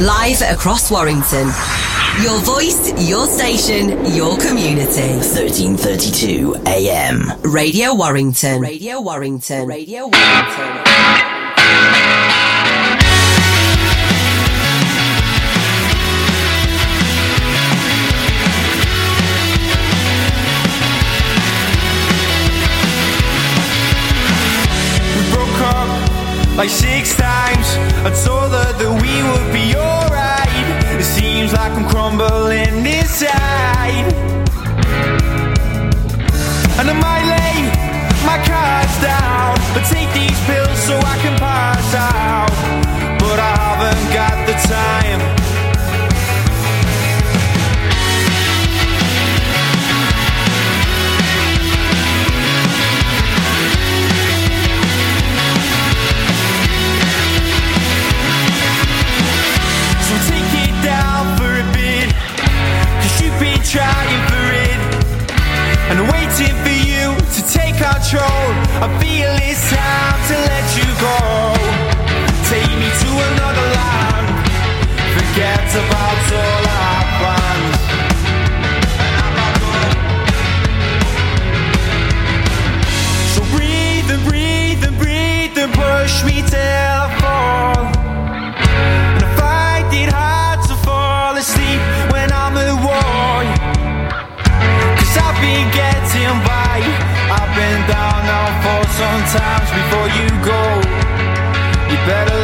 Live across Warrington. Your voice, your station, your community. 1332 AM. Radio Warrington. Radio Warrington. Radio Warrington. We broke up like six times. I told crumbling inside. And I might lay my cards down, but take these pills so I can pass out. But I haven't got the time. Control. I feel it's time to let you go. Take me to another land. Forget about all been down now for some times before you go. You better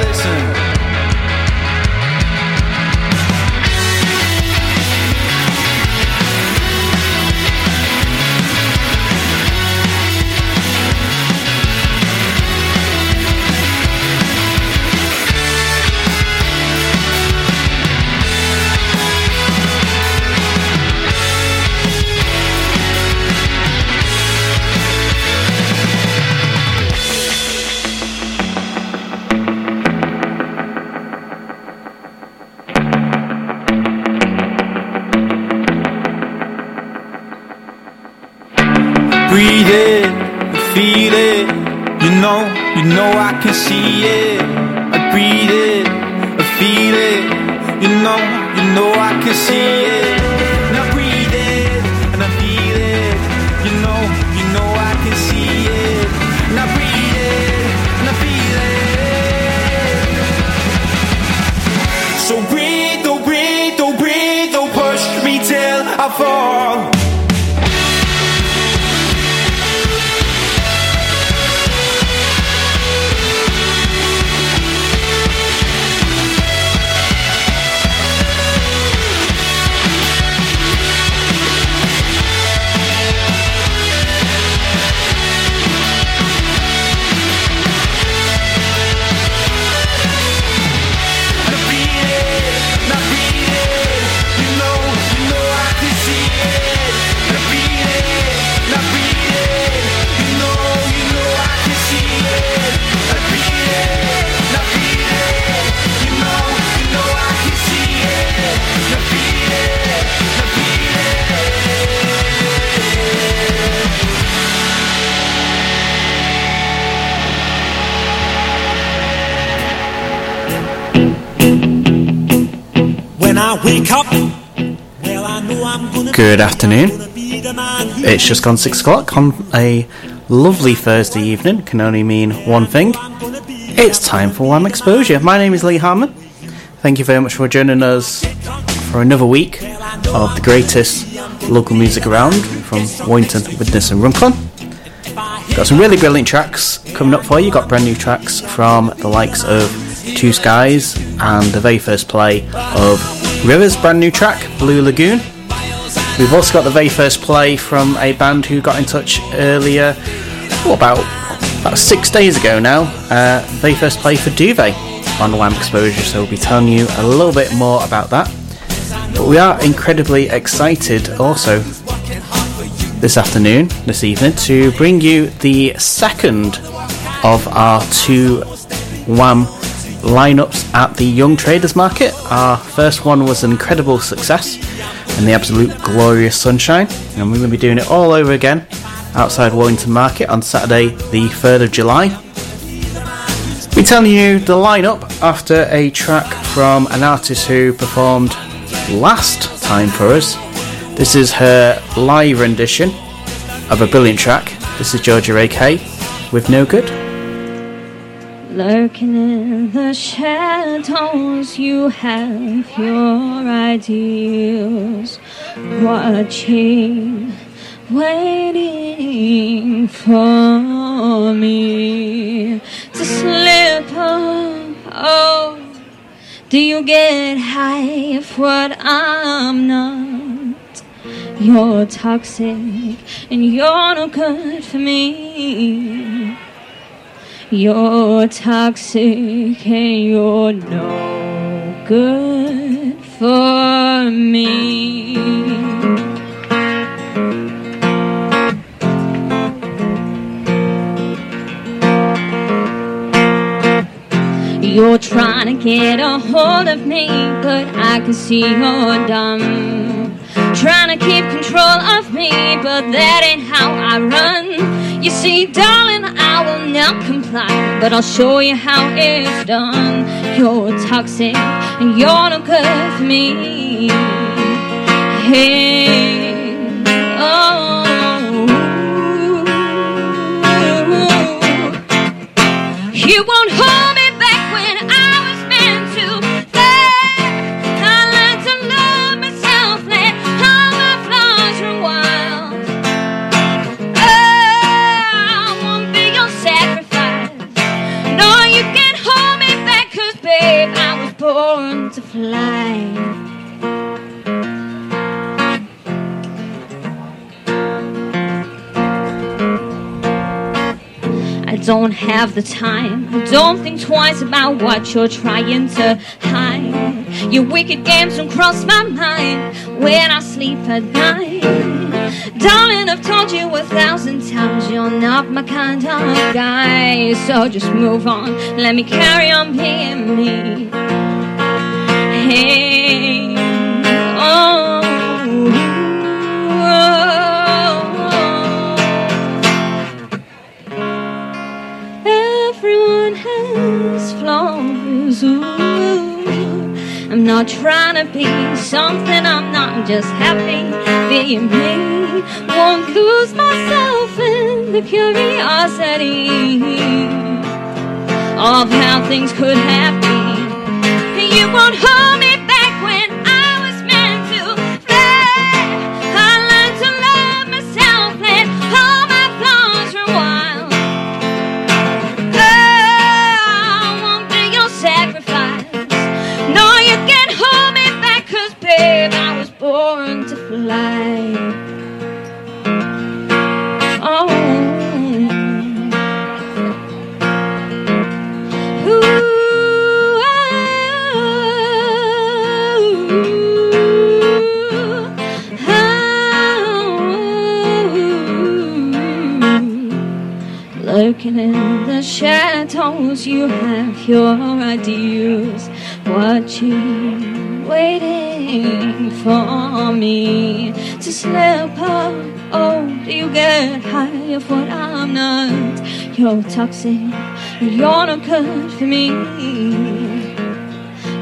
you know I can see it. I breathe it, I feel it. You know, you know I can see it. And I breathe it, and I feel it. You know, you know I can see it. And I breathe it, and I feel it. So breathe, oh breathe, oh breathe, oh push me till I fall. Good afternoon. It's just gone six o'clock on a lovely Thursday evening. Can only mean one thing. It's time for Wham Exposure. My name is Lee Harmon. Thank you very much for joining us for another week of the greatest local music around from Warrington, Widnes, and Runcorn. Got some really brilliant tracks coming up for you. Got brand new tracks from the likes of Two Skies and the very first play of Rivers' brand new track, Blue Lagoon. We've also got the very first play from a band who got in touch earlier, oh, about about six days ago now. Uh, very first play for Duvet on Wham Exposure, so we'll be telling you a little bit more about that. But we are incredibly excited also this afternoon, this evening, to bring you the second of our two Wham lineups at the Young Traders Market. Our first one was an incredible success in the absolute glorious sunshine, and we're going to be doing it all over again outside Warrington Market on Saturday, the 3rd of July. We're telling you the lineup after a track from an artist who performed last time for us. This is her live rendition of a brilliant track. This is Georgia A.K. with No Good. Lurking in the shadows, you have your ideals. Watching, waiting for me to slip up. Oh, do you get high if what I'm not? You're toxic and you're no good for me. You're toxic and you're no good for me. You're trying to get a hold of me, but I can see you're dumb. Trying to keep control of me, but that ain't how I run. You see, darling, I will not comply, but I'll show you how it's done. You're toxic, and you're no good for me. Hey, oh. You won't hold fly. I don't have the time. I don't think twice about what you're trying to hide. Your wicked games don't cross my mind when I sleep at night. Darling, I've told you a thousand times you're not my kind of guy. So just move on. Let me carry on being me. Oh. Everyone has flaws. Ooh. I'm not trying to be something I'm not. I'm just happy being me. Won't lose myself in the curiosity of how things could have been. You won't hold Lurking in the shadows, you have your ideals. Watching, waiting for me to slip up. Oh, do you get high of what I'm not? You're toxic, you're not good for me.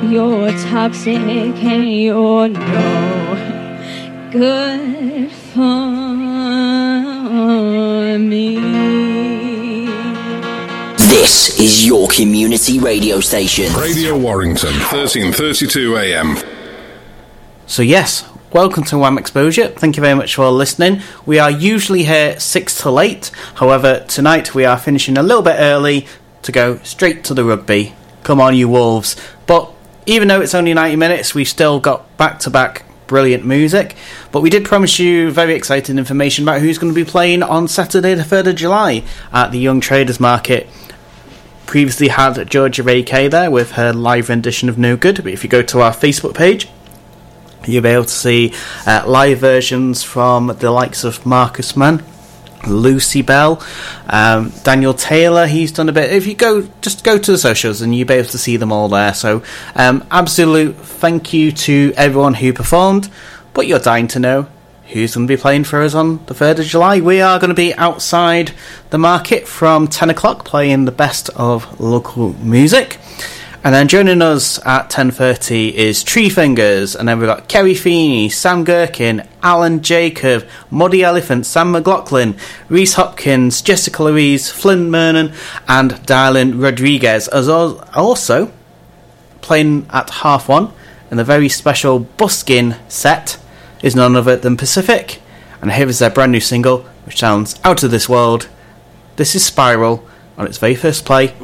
You're toxic, and you're no good for me. This is your community radio station. Radio Warrington, 1332 AM. So, yes, welcome to Wham Exposure. Thank you very much for listening. We are usually here 6 till 8. However, tonight we are finishing a little bit early to go straight to the rugby. Come on, you Wolves. But even though it's only 90 minutes, we've still got back to back brilliant music. But we did promise you very exciting information about who's going to be playing on Saturday, the 3rd of July at the Young Traders Market previously had Georgia Ray AK there with her live rendition of No Good. But if you go to our Facebook page, you'll be able to see uh, live versions from the likes of Marcus Mann. Lucy Bell, um, Daniel Taylor, he's done a bit. If you go, just go to the socials and you'll be able to see them all there. So, um, absolute thank you to everyone who performed. But you're dying to know who's going to be playing for us on the 3rd of July. We are going to be outside the market from 10 o'clock playing the best of local music. And then joining us at 10.30 is Tree Fingers, and then we've got Kerry Feeney, Sam Gherkin, Alan Jacob, Muddy Elephant, Sam McLaughlin, Reese Hopkins, Jessica Louise, Flynn Mernon, and Darlene Rodriguez. As also, playing at half one, in the very special buskin set, is none other than Pacific. And here is their brand new single, which sounds out of this world. This is Spiral on its very first play.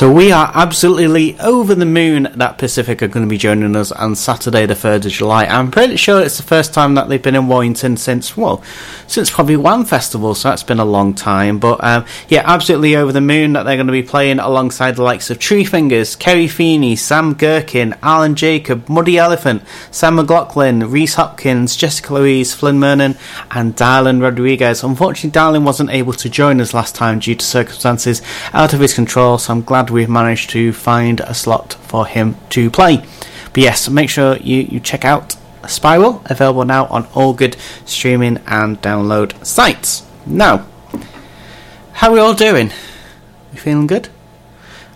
So we are absolutely over the moon that Pacific are going to be joining us on Saturday, the 3rd of July. I'm pretty sure it's the first time that they've been in Warrington since, well, since probably one festival, so that's been a long time. But um, yeah, absolutely over the moon that they're going to be playing alongside the likes of Tree Fingers, Kerry Feeney, Sam Gherkin, Alan Jacob, Muddy Elephant, Sam McLaughlin, Reese Hopkins, Jessica Louise, Flynn Mernon, and Darlin Rodriguez. Unfortunately, Darlin wasn't able to join us last time due to circumstances out of his control, so I'm glad we've managed to find a slot for him to play. But yes, make sure you, you check out Spiral, available now on all good streaming and download sites. Now, how are we all doing? Feeling good?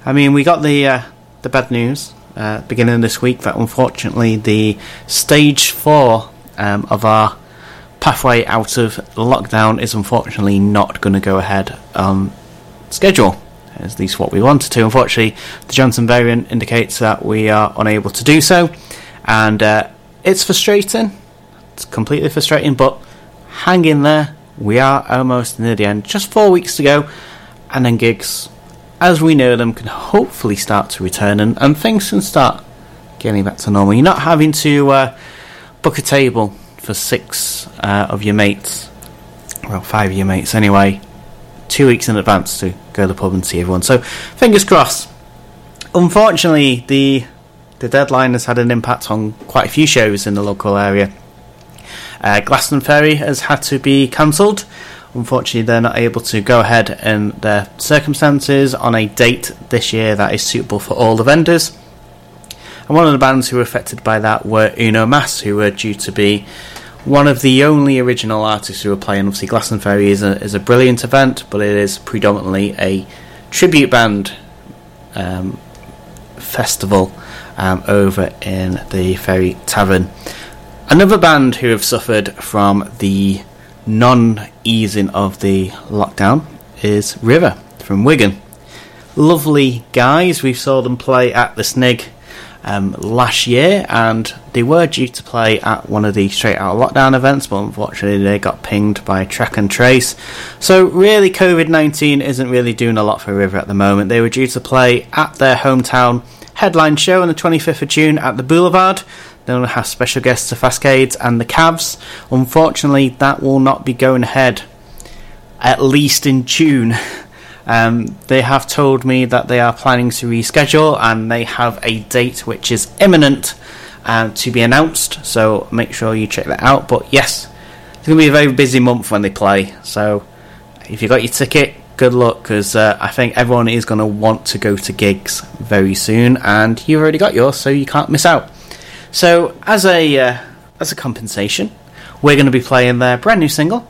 I mean, we got the uh, the bad news uh, beginning this week that unfortunately the stage four um, of our pathway out of lockdown is unfortunately not going to go ahead on schedule. At least what we wanted to. Unfortunately, the Johnson variant indicates that we are unable to do so, and uh, it's frustrating. It's completely frustrating, but hang in there. We are almost near the end. Just four weeks to go, and then gigs, as we know them, can hopefully start to return, and, and things can start getting back to normal. You're not having to uh, book a table for six uh, of your mates, well, five of your mates anyway, two weeks in advance to go to the pub and see everyone. So, fingers crossed. Unfortunately, the the deadline has had an impact on quite a few shows in the local area. Uh, Glastonbury has had to be cancelled. Unfortunately, they're not able to go ahead in their circumstances on a date this year that is suitable for all the vendors. And one of the bands who were affected by that were Uno Mas, who were due to be one of the only original artists who were playing. Obviously, Glastonbury is a, is a brilliant event, but it is predominantly a tribute band um, festival um, over in the Ferry Tavern. Another band who have suffered from the non easing of the lockdown is River from Wigan. Lovely guys, we saw them play at the Snig um, last year, and they were due to play at one of the straight out lockdown events, but unfortunately they got pinged by track and trace. So, really, COVID 19 isn't really doing a lot for River at the moment. They were due to play at their hometown headline show on the 25th of June at the Boulevard. They'll have special guests the Fascades and the Cavs. Unfortunately, that will not be going ahead, at least in June. Um, they have told me that they are planning to reschedule and they have a date which is imminent um, to be announced. So make sure you check that out. But yes, it's going to be a very busy month when they play. So if you got your ticket, good luck because uh, I think everyone is going to want to go to gigs very soon, and you've already got yours, so you can't miss out. So as a uh, as a compensation, we're going to be playing their brand new single,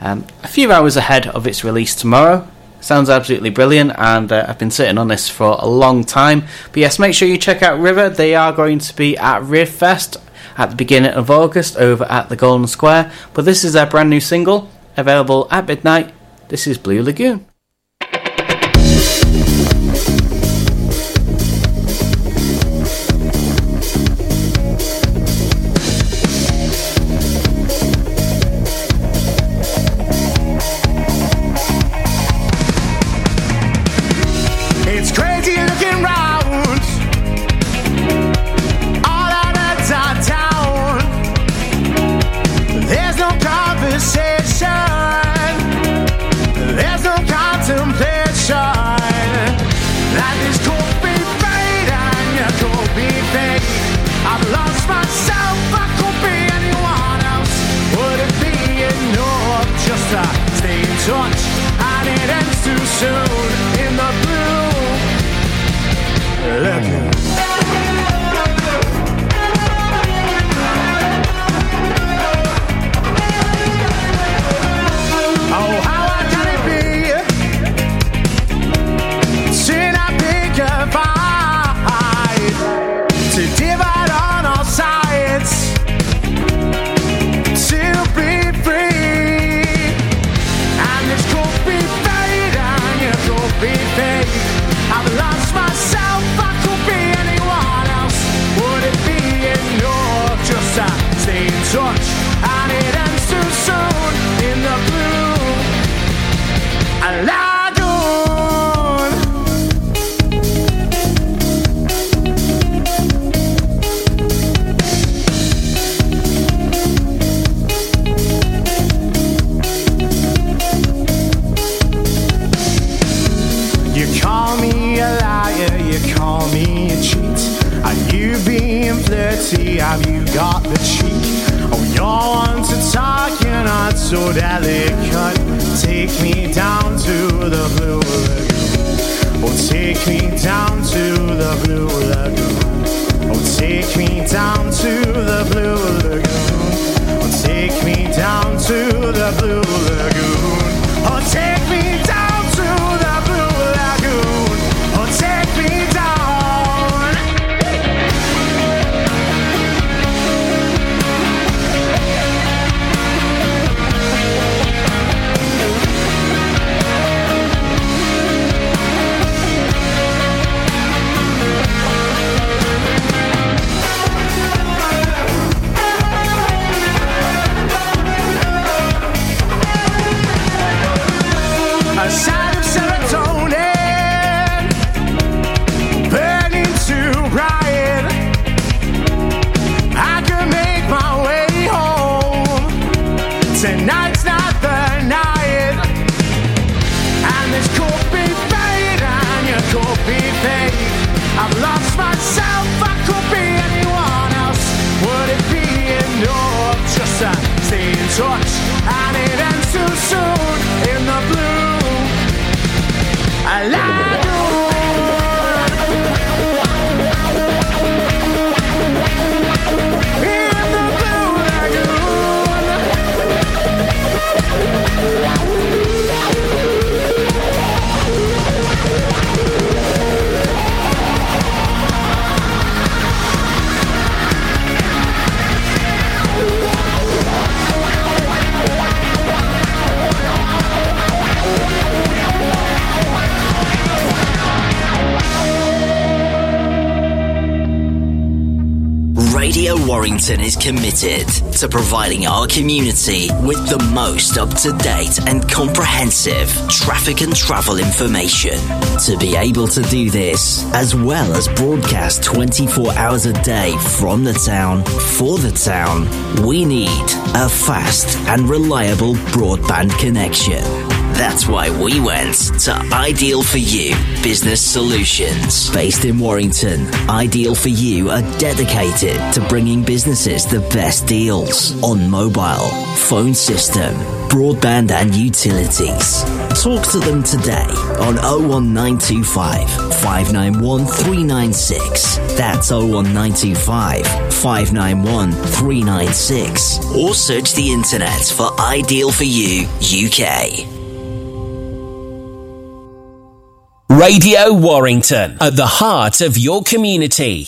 um, a few hours ahead of its release tomorrow. Sounds absolutely brilliant, and uh, I've been sitting on this for a long time. But yes, make sure you check out River. They are going to be at Rivfest at the beginning of August over at the Golden Square. But this is their brand new single, available at midnight. This is Blue Lagoon. Committed to providing our community with the most up to date and comprehensive traffic and travel information. To be able to do this, as well as broadcast 24 hours a day from the town for the town, we need a fast and reliable broadband connection. That's why we went to Ideal for You Business Solutions. Based in Warrington, Ideal for You are dedicated to bringing businesses the best deals on mobile, phone system, broadband, and utilities. Talk to them today on 01925 591 396. That's 01925 591 396. Or search the internet for Ideal for You UK. Radio Warrington, at the heart of your community.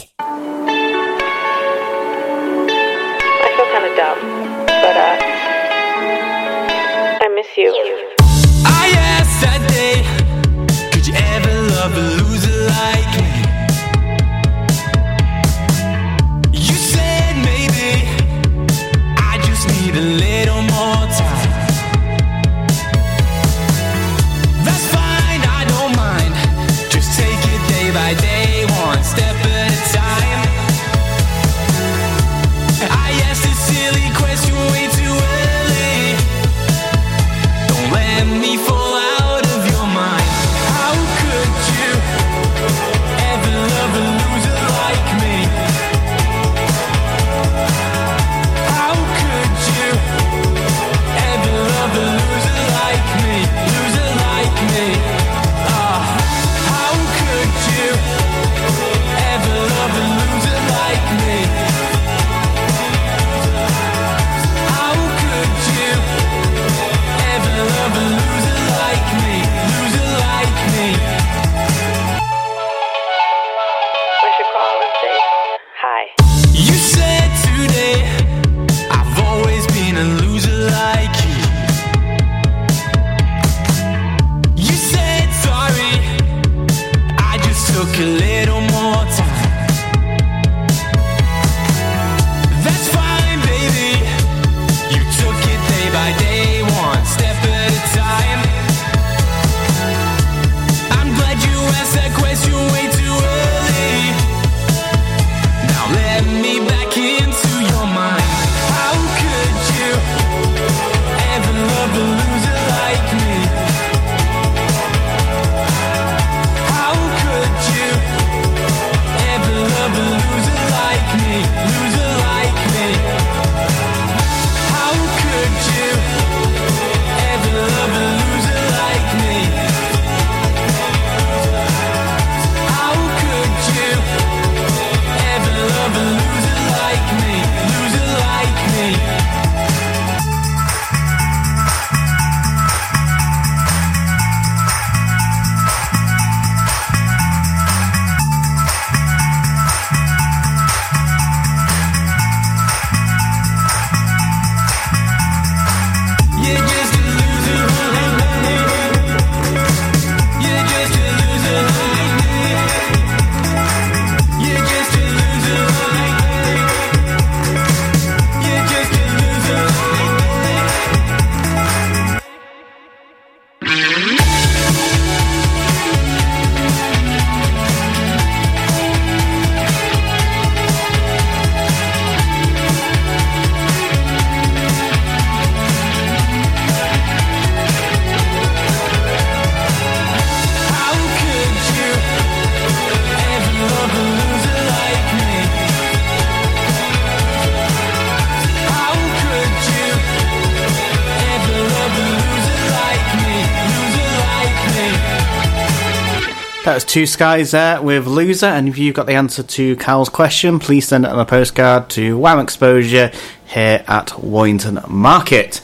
Two Skies there with Loser, and if you've got the answer to Cal's question, please send it on a postcard to Wham Exposure here at Warrington Market.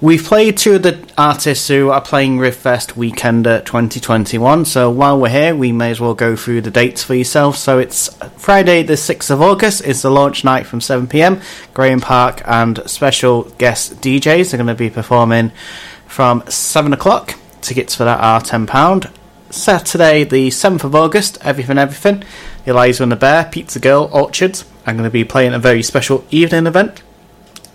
We've played two of the artists who are playing Rivfest Weekender 2021, so while we're here, we may as well go through the dates for yourself. So it's Friday, the 6th of August, is the launch night from 7pm. Graham Park and special guest DJs are going to be performing from 7 o'clock. Tickets for that are £10. Saturday, the 7th of August, Everything Everything, Eliza and the Bear, Pizza Girl, Orchards. I'm going to be playing a very special evening event.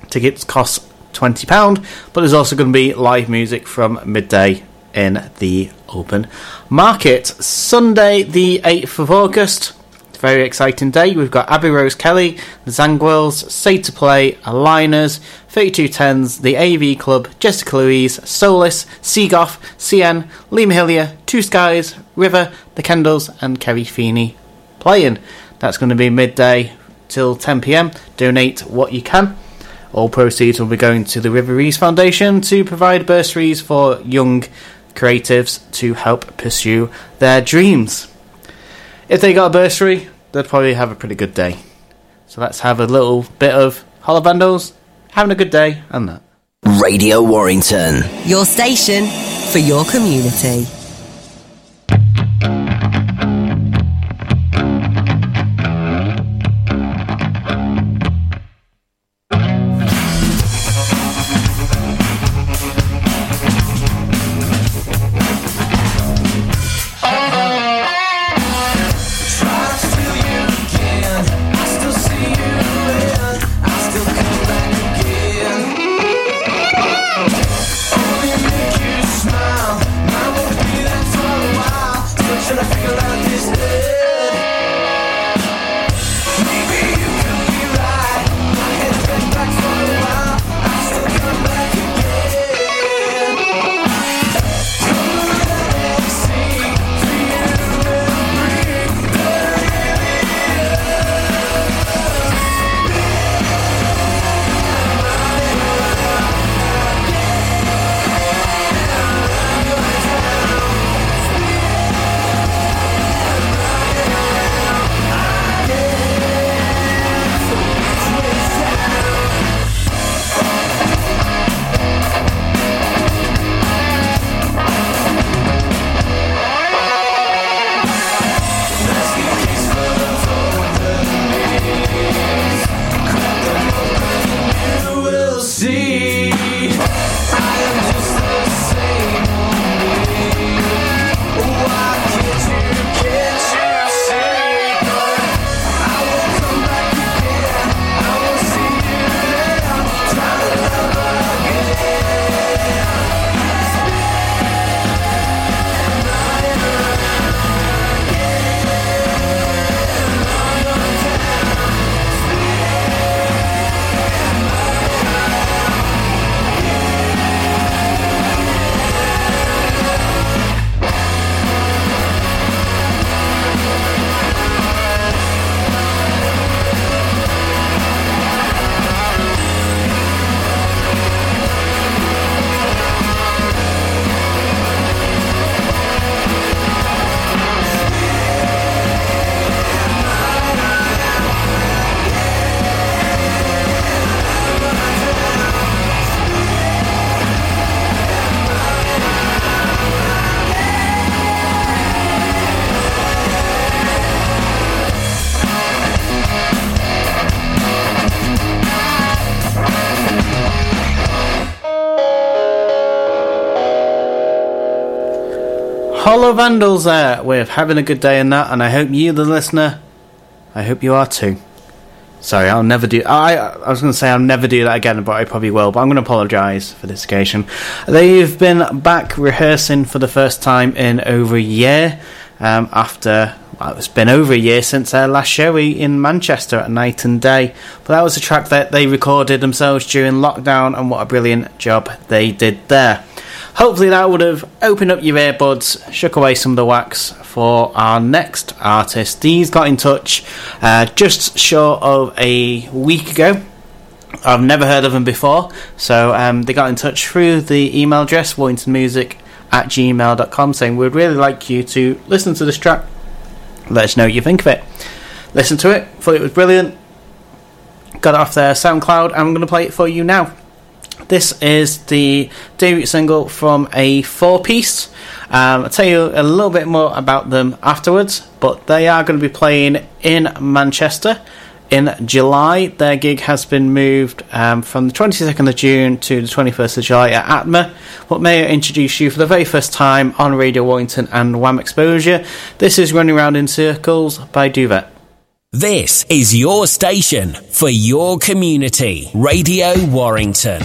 Tickets cost £20, but there's also going to be live music from midday in the open market. Sunday, the 8th of August, very exciting day. We've got Abby Rose Kelly, the Zangwills, Say to Play, Aligners, 3210s, the AV Club, Jessica Louise, Solis, Seagoff, CN, Lee Mahilia, Two Skies, River, The Kendalls, and Kerry Feeney playing. That's going to be midday till 10 pm. Donate what you can. All proceeds will be going to the River Rees Foundation to provide bursaries for young creatives to help pursue their dreams. If they got a bursary, they'd probably have a pretty good day. So let's have a little bit of Hollow Vandals having a good day and that. Radio Warrington. Your station for your community. Hollow Vandals there with having a good day in that, and I hope you, the listener, I hope you are too. Sorry, I'll never do. I I was going to say I'll never do that again, but I probably will. But I'm going to apologise for this occasion. They've been back rehearsing for the first time in over a year. Um, after well, it's been over a year since their last show in Manchester at Night and Day. But that was a track that they recorded themselves during lockdown, and what a brilliant job they did there. Hopefully, that would have opened up your earbuds, shook away some of the wax for our next artist. These got in touch uh, just short of a week ago. I've never heard of them before, so um, they got in touch through the email address warringtonmusic at gmail.com saying we'd really like you to listen to this track. Let us know what you think of it. Listen to it, thought it was brilliant. Got it off their SoundCloud, and I'm going to play it for you now. This is the debut single from a four piece. Um, I'll tell you a little bit more about them afterwards, but they are going to be playing in Manchester in July. Their gig has been moved um, from the 22nd of June to the 21st of July at Aatma. But may I introduce you for the very first time on Radio Warrington and Wham Exposure? This is Running Around in Circles by Duvet. This is your station for your community, Radio Warrington.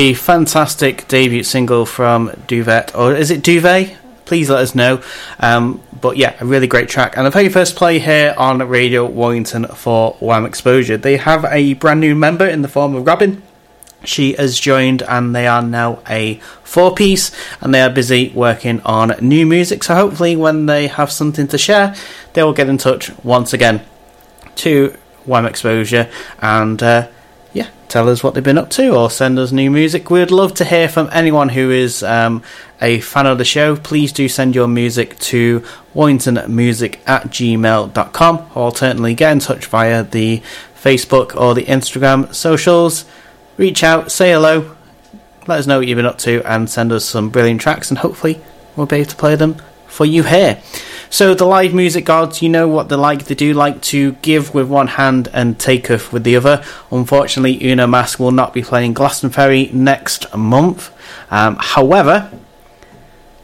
A fantastic debut single from Duvet, or is it Duvet? Please let us know. Um, but yeah, a really great track. And I've the very first play here on Radio Warrington for Wham Exposure. They have a brand new member in the form of Robin. She has joined, and they are now a four piece, and they are busy working on new music. So hopefully, when they have something to share, they will get in touch once again to Wham Exposure and. Uh, tell us what they've been up to or send us new music. We'd love to hear from anyone who is um, a fan of the show. Please do send your music to warringtonmusic at gmail.com or alternately get in touch via the Facebook or the Instagram socials. Reach out, say hello, let us know what you've been up to, and send us some brilliant tracks, and hopefully we'll be able to play them for you here. So the live music gods, you know what they like. They do like to give with one hand and taketh with the other. Unfortunately, Uno Mas will not be playing Glastonbury next month. Um, however,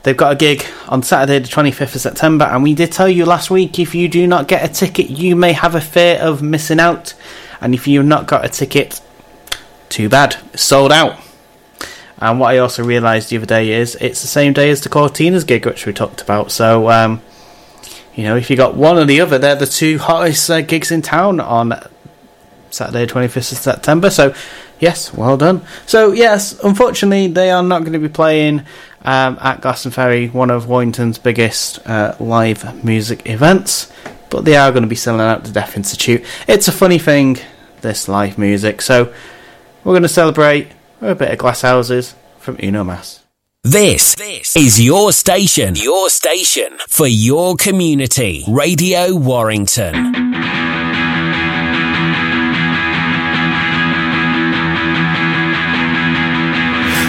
they've got a gig on Saturday, the 25th of September, and we did tell you last week if you do not get a ticket, you may have a fear of missing out. And if you've not got a ticket, too bad. It's sold out. And what I also realised the other day is it's the same day as the Cortinas gig, which we talked about. So, um, you know, if you got one or the other, they're the two hottest uh, gigs in town on Saturday, 25th of September. So, yes, well done. So, yes, unfortunately, they are not going to be playing um, at Glastonbury, one of Warrington's biggest uh, live music events, but they are going to be selling out the Deaf Institute. It's a funny thing, this live music. So, we're going to celebrate a bit of glass houses from Uno Mas. This, this is your station, your station for your community. Radio Warrington.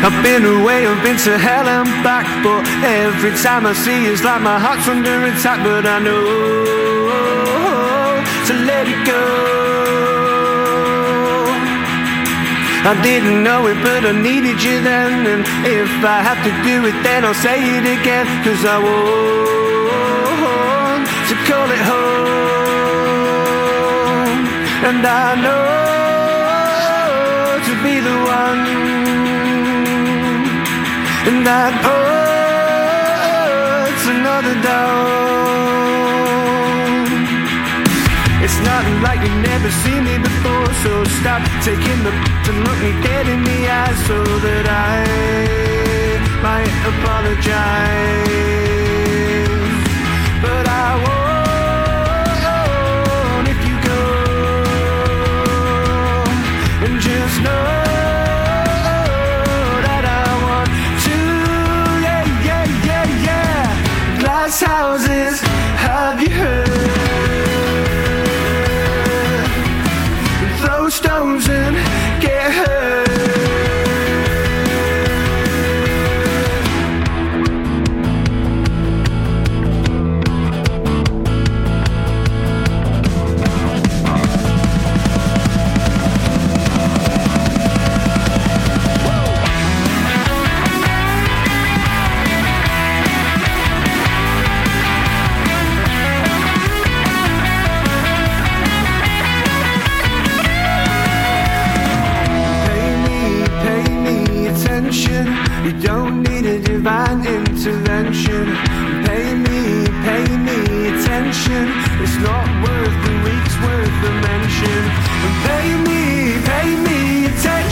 I've been away, I've been to hell and back, but every time I see it's like my heart's under attack. But I know to let it go. I didn't know it, but I needed you then. And if I have to do it, then I'll say it again. Cause I want to call it home. And I know to be the one. And that puts another down. It's not like you've never seen me before, so stop taking the and look me dead in the eyes so that I might apologize. But I won't if you go and just know that I want to, yeah, yeah, yeah. Glass houses,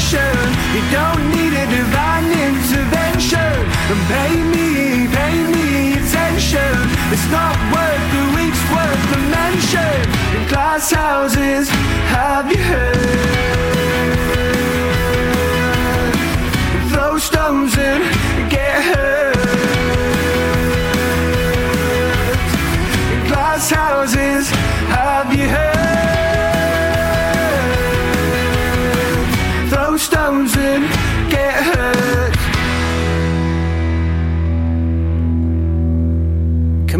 attention. You don't need a divine intervention. Pay me, pay me attention. It's not worth the week's worth of mention. In glass houses, have you heard?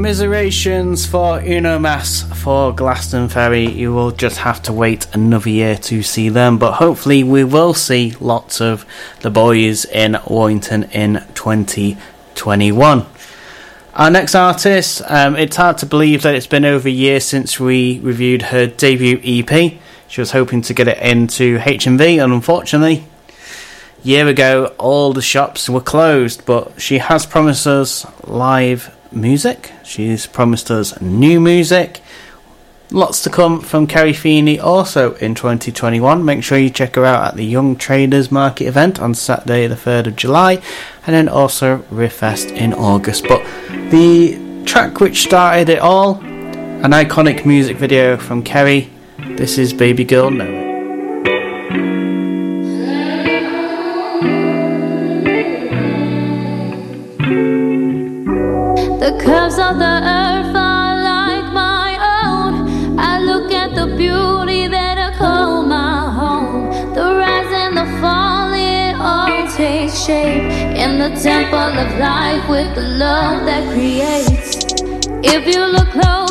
Commiserations for Uno Mas for Glastonbury. You will just have to wait another year to see them, but hopefully we will see lots of the boys in Warrington in 2021. Our next artist, um, it's hard to believe that it's been over a year since we reviewed her debut EP. She was hoping to get it into HMV, and unfortunately, year ago all the shops were closed. But she has promised us live music. She's promised us new music. Lots to come from Kerry Feeney also in 2021. Make sure you check her out at the Young Traders Market event on Saturday, the 3rd of July, and then also Rivfest in August. But the track which started it all, an iconic music video from Kerry. This is Baby Girl Know the temple of life with the love that creates. If you look closely,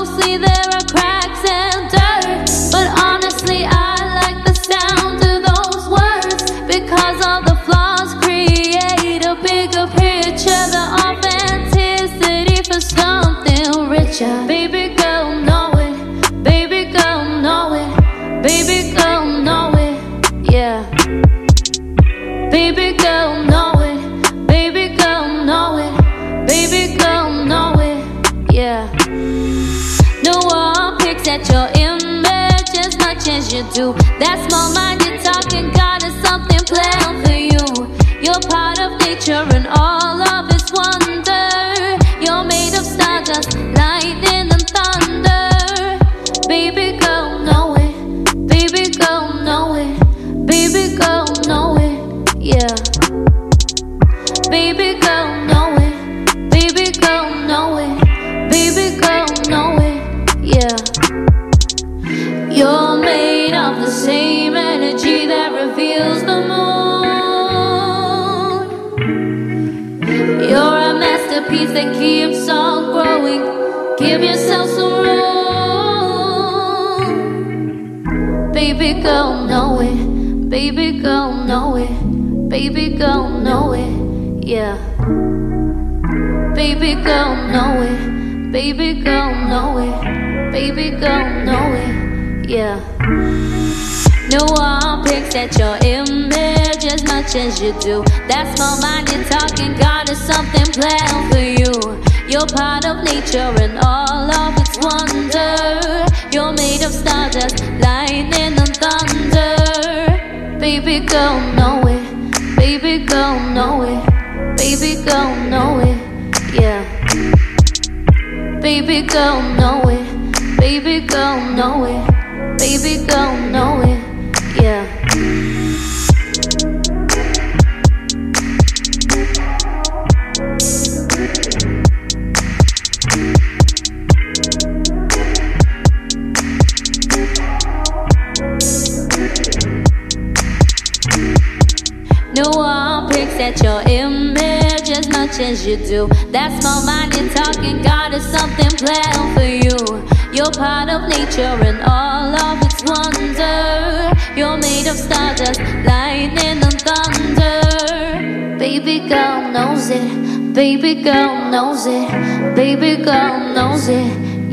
part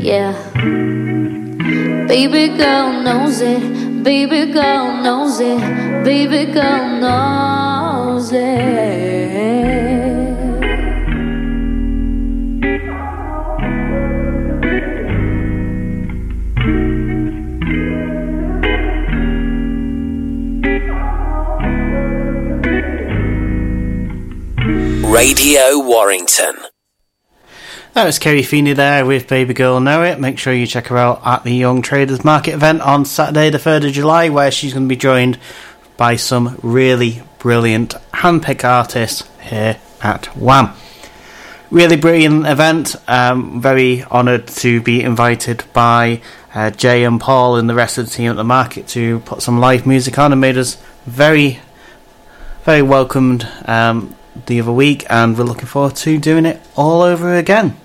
Yeah. Baby girl knows it. Baby girl knows it. Baby girl knows it. Radio Warrington. That was Kerry Feeney there with Baby Girl Know It. Make sure you check her out at the Young Traders Market event on Saturday, the 3rd of July, where she's going to be joined by some really brilliant handpick artists here at Wham. Really brilliant event. Um, very honoured to be invited by uh, Jay and Paul and the rest of the team at the market to put some live music on and made us very, very welcomed um, the other week, and we're looking forward to doing it all over again.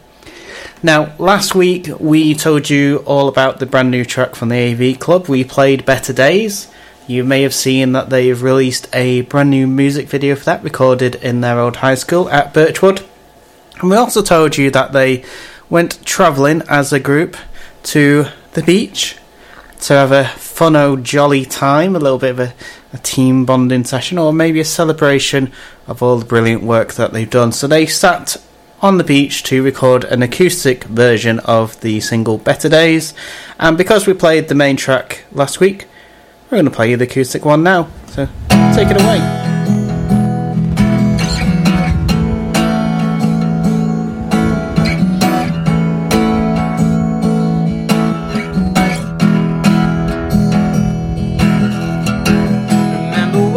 Now, last week we told you all about the brand new track from the AV Club. We played Better Days. You may have seen that they've released a brand new music video for that, recorded in their old high school at Birchwood. And we also told you that they went travelling as a group to the beach to have a fun, old jolly time, a little bit of a, a team bonding session, or maybe a celebration of all the brilliant work that they've done. So they sat on the beach to record an acoustic version of the single Better Days. And because we played the main track last week, we're going to play you the acoustic one now. So take it away. Remember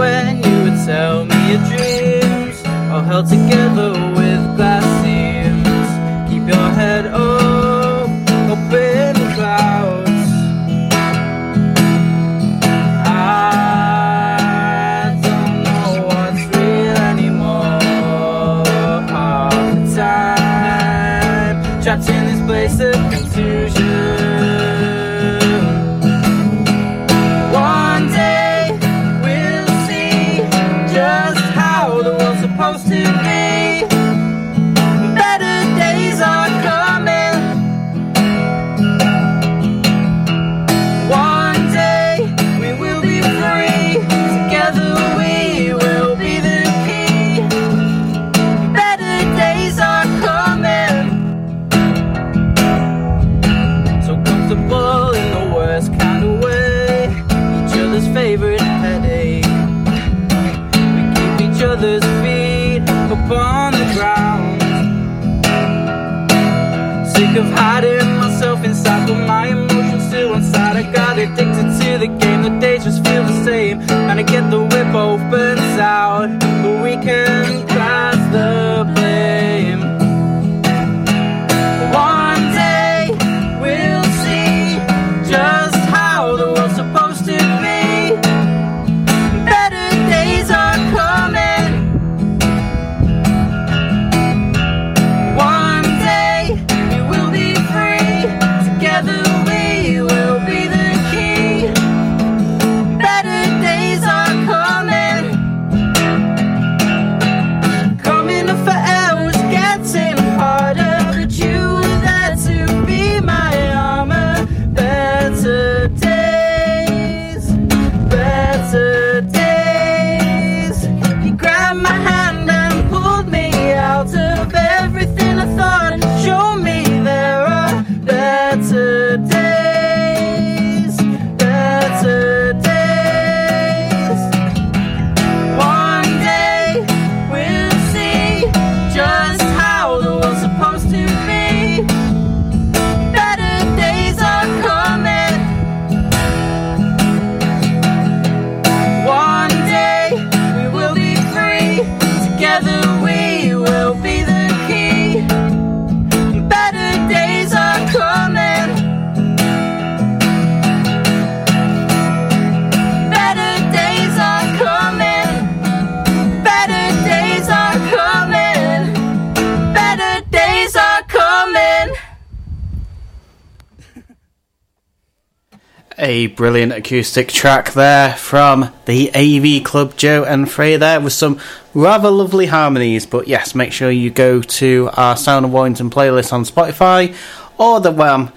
Brilliant acoustic track there from the AV Club, Joe and Frey there with some rather lovely harmonies. But yes, make sure you go to our Sound of Warrington playlist on Spotify or the Wham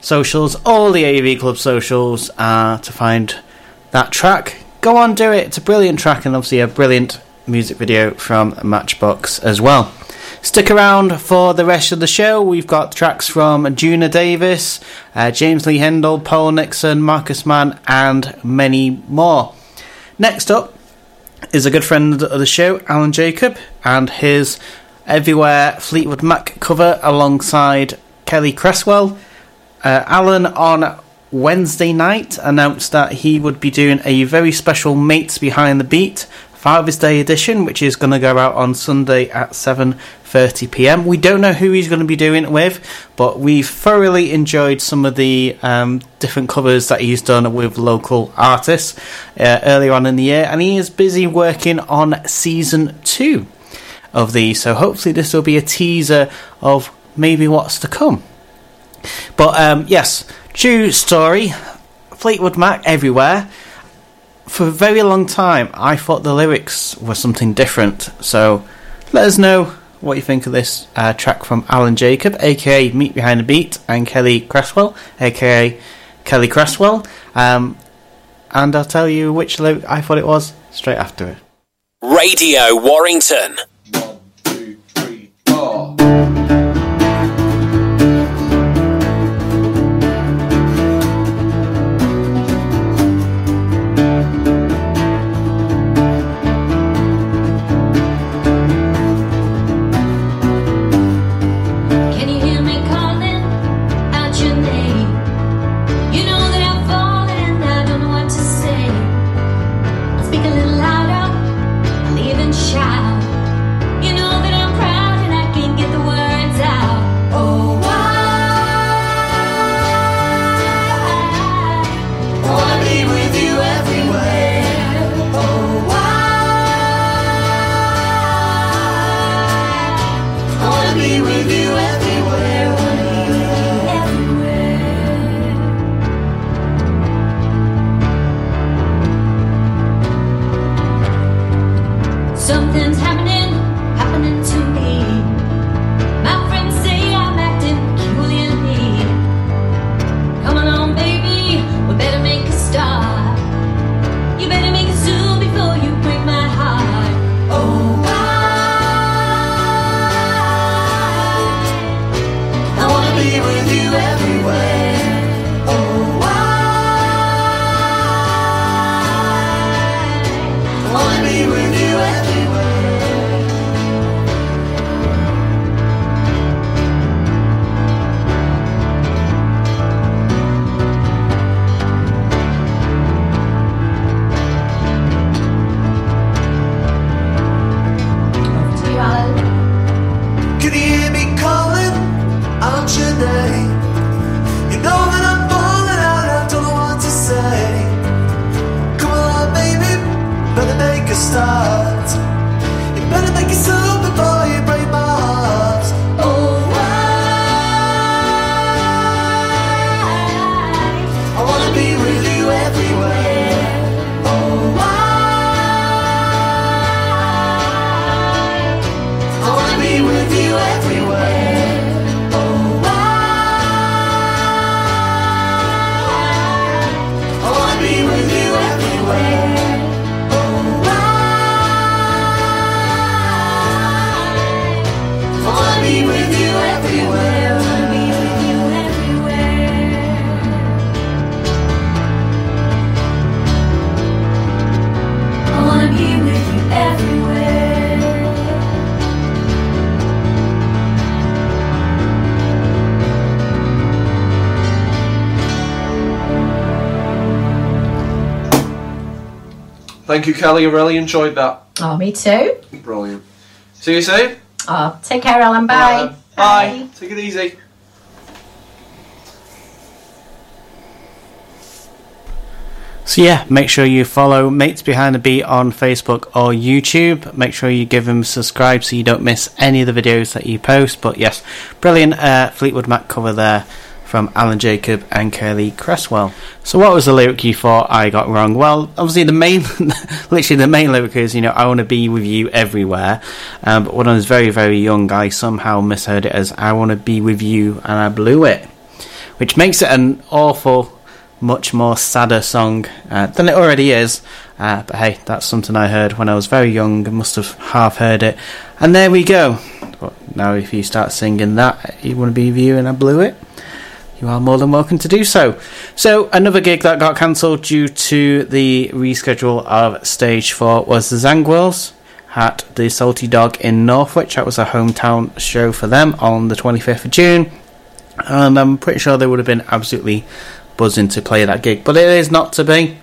socials, all the AV Club socials uh, to find that track. Go on, do it. It's a brilliant track and obviously a brilliant music video from Matchbox as well. Stick around for the rest of the show. We've got tracks from Juna Davis, uh, James Lee Hindle, Paul Nixon, Marcus Mann, and many more. Next up is a good friend of the show, Alan Jacob, and his Everywhere Fleetwood Mac cover alongside Kelly Cresswell. Uh, Alan on Wednesday night announced that he would be doing a very special Mates Behind the Beat Father's Day edition, which is going to go out on Sunday at 7:30 p.m. We don't know who he's going to be doing it with, but we've thoroughly enjoyed some of the um, different covers that he's done with local artists uh, earlier on in the year, and he is busy working on season two of these. So hopefully, this will be a teaser of maybe what's to come. But um, yes, true story. Fleetwood Mac everywhere. For a very long time, I thought the lyrics were something different. So let us know what you think of this uh, track from Alan Jacob, aka Mates Behind the Beat, and Kelly Cresswell, aka Kelly Cresswell. Um, and I'll tell you which I thought it was straight after it. Radio Warrington. be with you. Thank you, Kelly. I really enjoyed that. Oh, me too. Brilliant. See you soon. Oh, take care, Ellen. Bye. Alright then. Bye. Take it easy. So yeah, make sure you follow Mates Behind the Beat on Facebook or YouTube. Make sure you give them subscribe so you don't miss any of the videos that you post. But yes, brilliant uh, Fleetwood Mac cover there from Alan Jacob and Kelly Cresswell. So what was the lyric you thought I got wrong? Well, obviously the main, literally the main lyric is, you know, I want to be with you everywhere. Um, but when I was very, very young, I somehow misheard it as I want to be with you and I blew it. Which makes it an awful much more sadder song uh, than it already is. Uh, but hey, that's something I heard when I was very young and must have half heard it. And there we go. Now, if you start singing that, you want to be with you and I blew it. You are more than welcome to do so. So, another gig that got cancelled due to the reschedule of stage four was the Zangwills at the Salty Dog in Northwich. That was a hometown show for them on the 25th of June. And I'm pretty sure they would have been absolutely buzzing to play that gig, but it is not to be.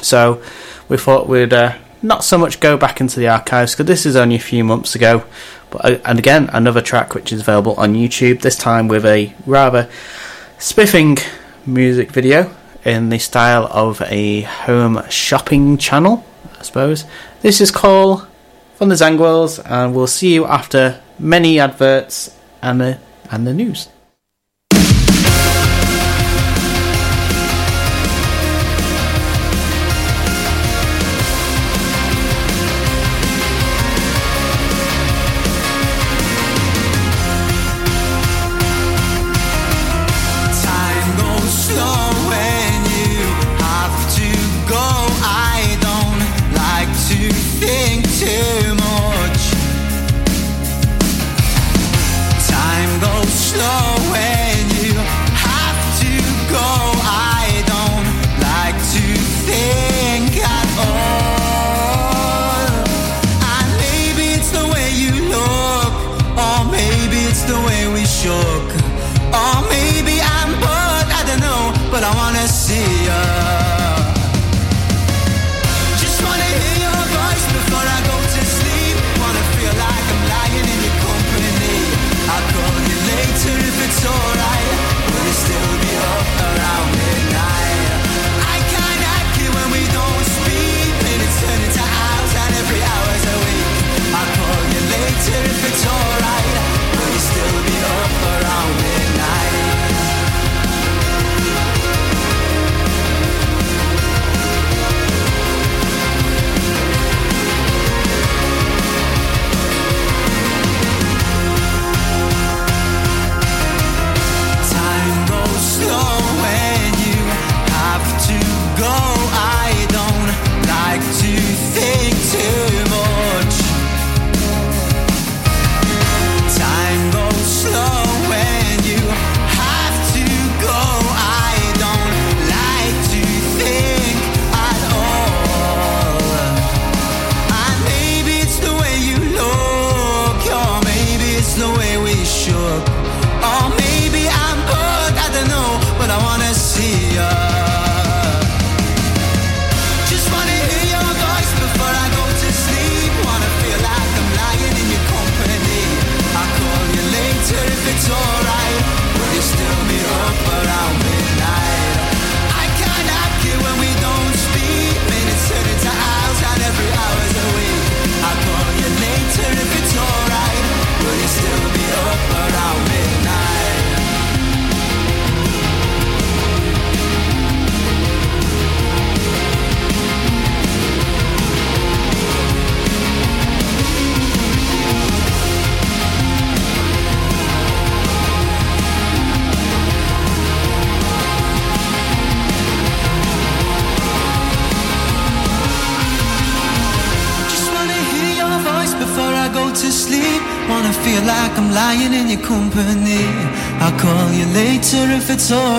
So we thought we'd uh, not so much go back into the archives because this is only a few months ago. But uh, and again, another track which is available on YouTube. This time with a rather spiffing music video in the style of a home shopping channel, I suppose. This is called from the Zangwills, and we'll see you after many adverts and the and the news. It's alright.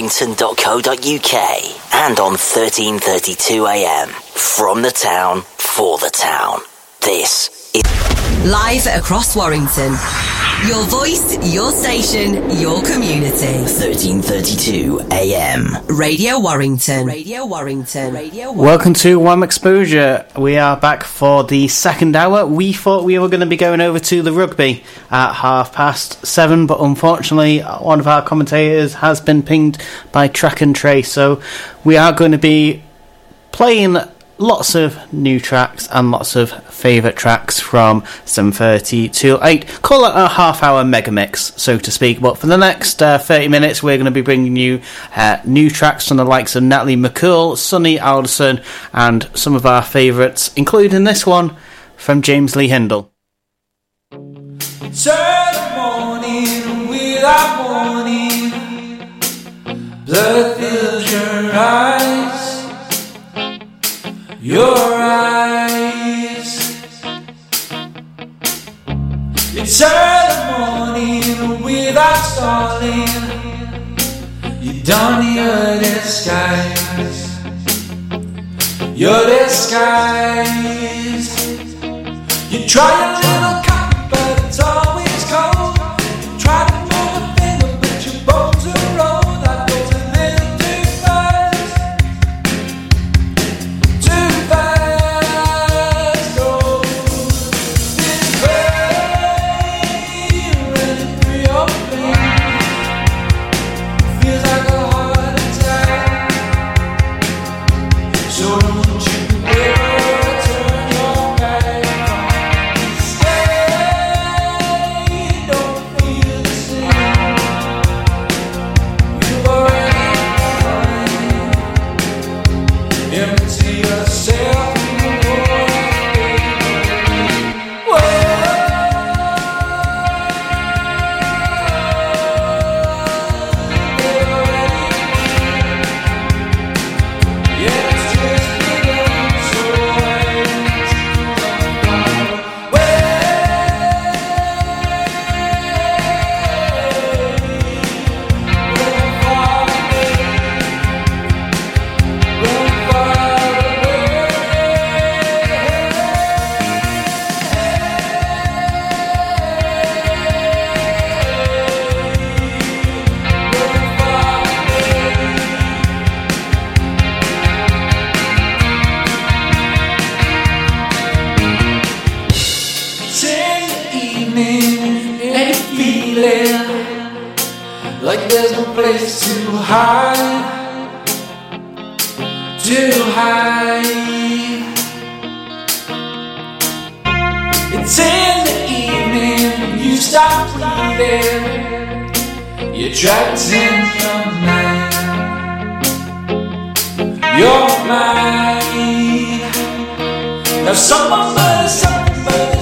radiowarrington.co.uk and on 1332 AM. From the town, for the town. This is Live across Warrington. Your voice, your station, your community. 1332 AM. Radio Warrington. Radio Warrington. Radio Warrington. Welcome to Wham Exposure. We are back for the second hour. We thought we were going to be going over to the rugby at half past seven, but unfortunately, one of our commentators has been pinged by Track and Trace, so we are going to be playing lots of new tracks and lots of favourite tracks from 7.30 till 8. Call it a half hour mega mix, so to speak. But for the next uh, 30 minutes, we're going to be bringing you uh, new tracks from the likes of Natalie McCool, Sonny Alderson, and some of our favourites, including this one from James Lee Hindle. Blood fills your eyes. Your eyes. It's early morning without stalling. You don your disguise. Your disguise. You try a little cotton, but it's always place to hide, to. It's in the evening you stop breathing. You're trapped in your mind, your mind. Now someone must something, but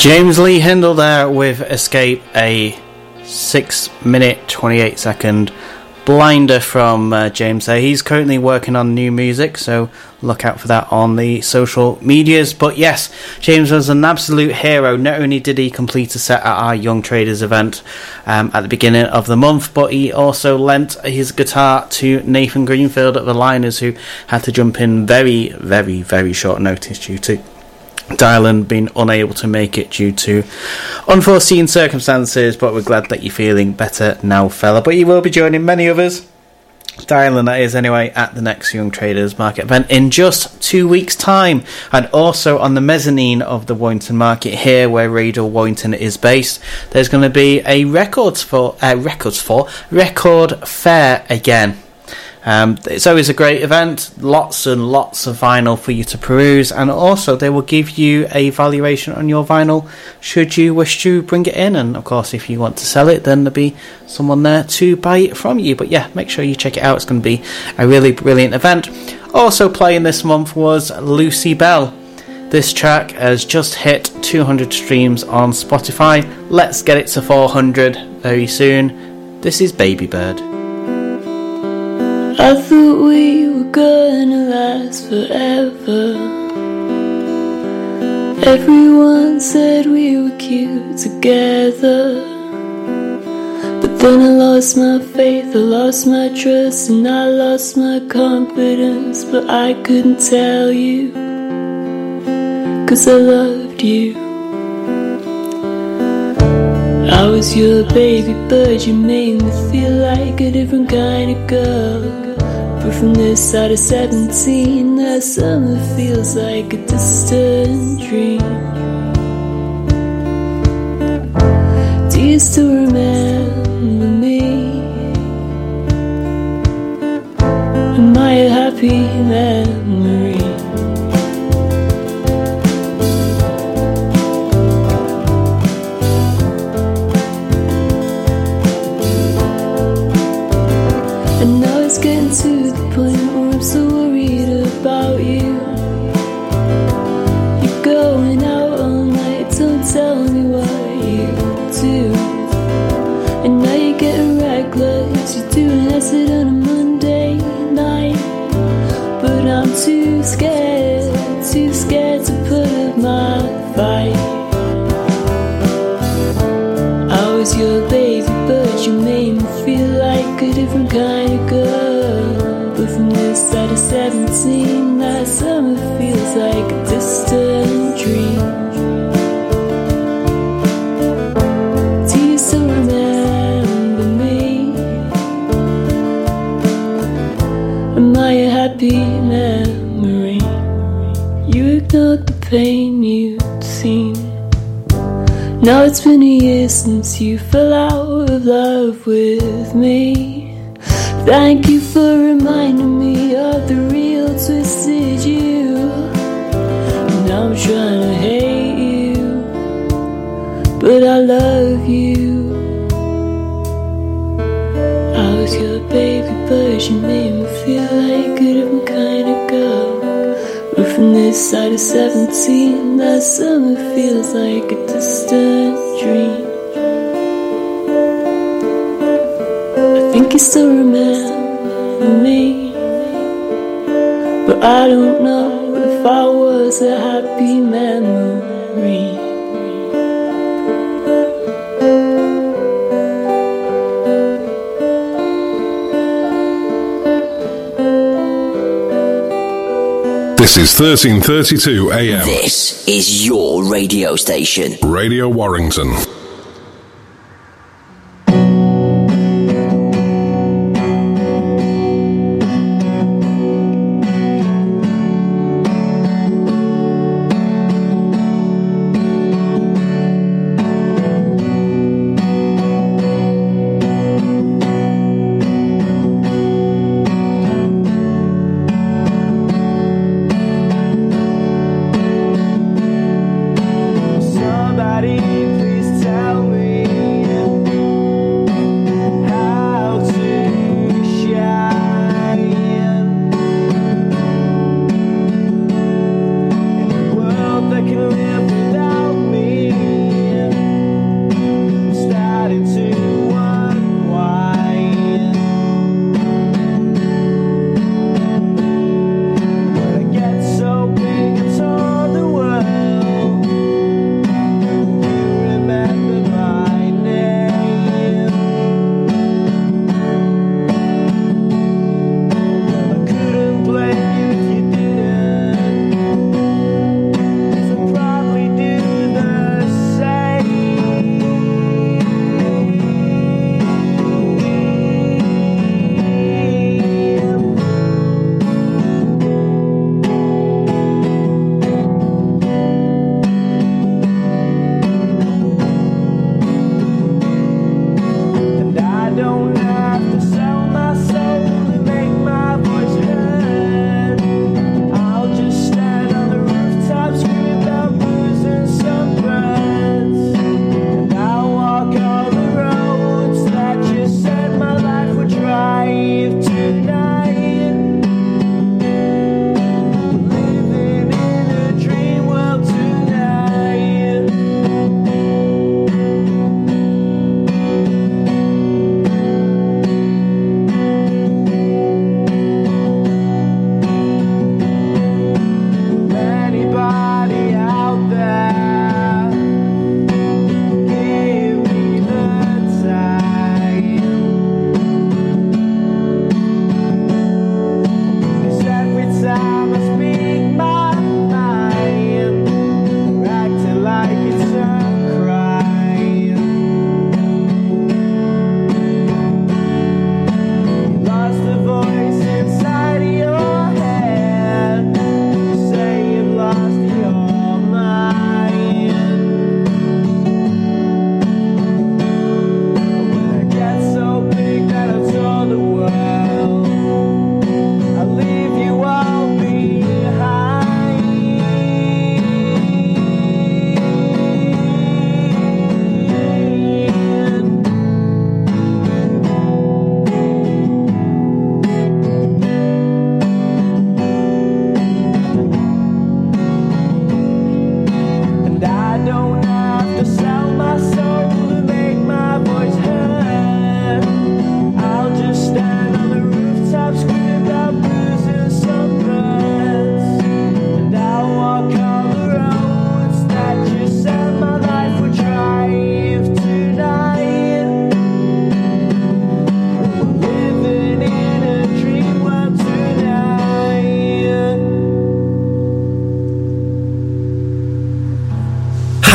James Lee Hindle there with Escape, a 6 minute 28 second blinder from uh, James there. He's currently working on new music, so look out for that on the social medias. But yes, James was an absolute hero. Not only did he complete a set at our Young Traders event um, at the beginning of the month, but he also lent his guitar to Nathan Greenfield at the Liners, who had to jump in very, very, very short notice due to Dylan being unable to make it due to unforeseen circumstances, but we're glad that you're feeling better now, fella. But you will be joining many others. Dylan, that is anyway, at the next Young Traders Market event in just two weeks' time, and also on the mezzanine of the Warrington Market here, where Radio Warrington is based. There's going to be a records for uh, records for record fair again. Um, it's always a great event, lots and lots of vinyl for you to peruse, and also they will give you a valuation on your vinyl should you wish to bring it in. And of course, if you want to sell it, then there'll be someone there to buy it from you. But yeah, make sure you check it out, it's going to be a really brilliant event. Also, playing this month was Lucy Bell. This track has just hit 200 streams on Spotify. Let's get it to 400 very soon. This is Baby Bird. I thought we were gonna last forever. Everyone said we were cute together. But then I lost my faith, I lost my trust, and I lost my confidence. But I couldn't tell you, cause I loved you. I was your baby bird, you made me feel like a different kind of girl. But from this side of 17, that summer feels like a distant dream. Do you still remember me? Am I a happy memory? And now it's getting to you're on a Monday night. But I'm too scared, too scared to put up my fight. I was your baby, but you made me feel like a different kind of girl. But from this side of 17, that summer feels like Now it's been a year since you fell out of love with me. Thank you for reminding me of the real twisted you. Now I'm trying to hate you, but I love you. I was your baby, but you made this side of 17, that summer feels like a distant dream. I think you still remember me, but I don't know if I was a happy memory. This is 1332 AM. This is your radio station. Radio Warrington.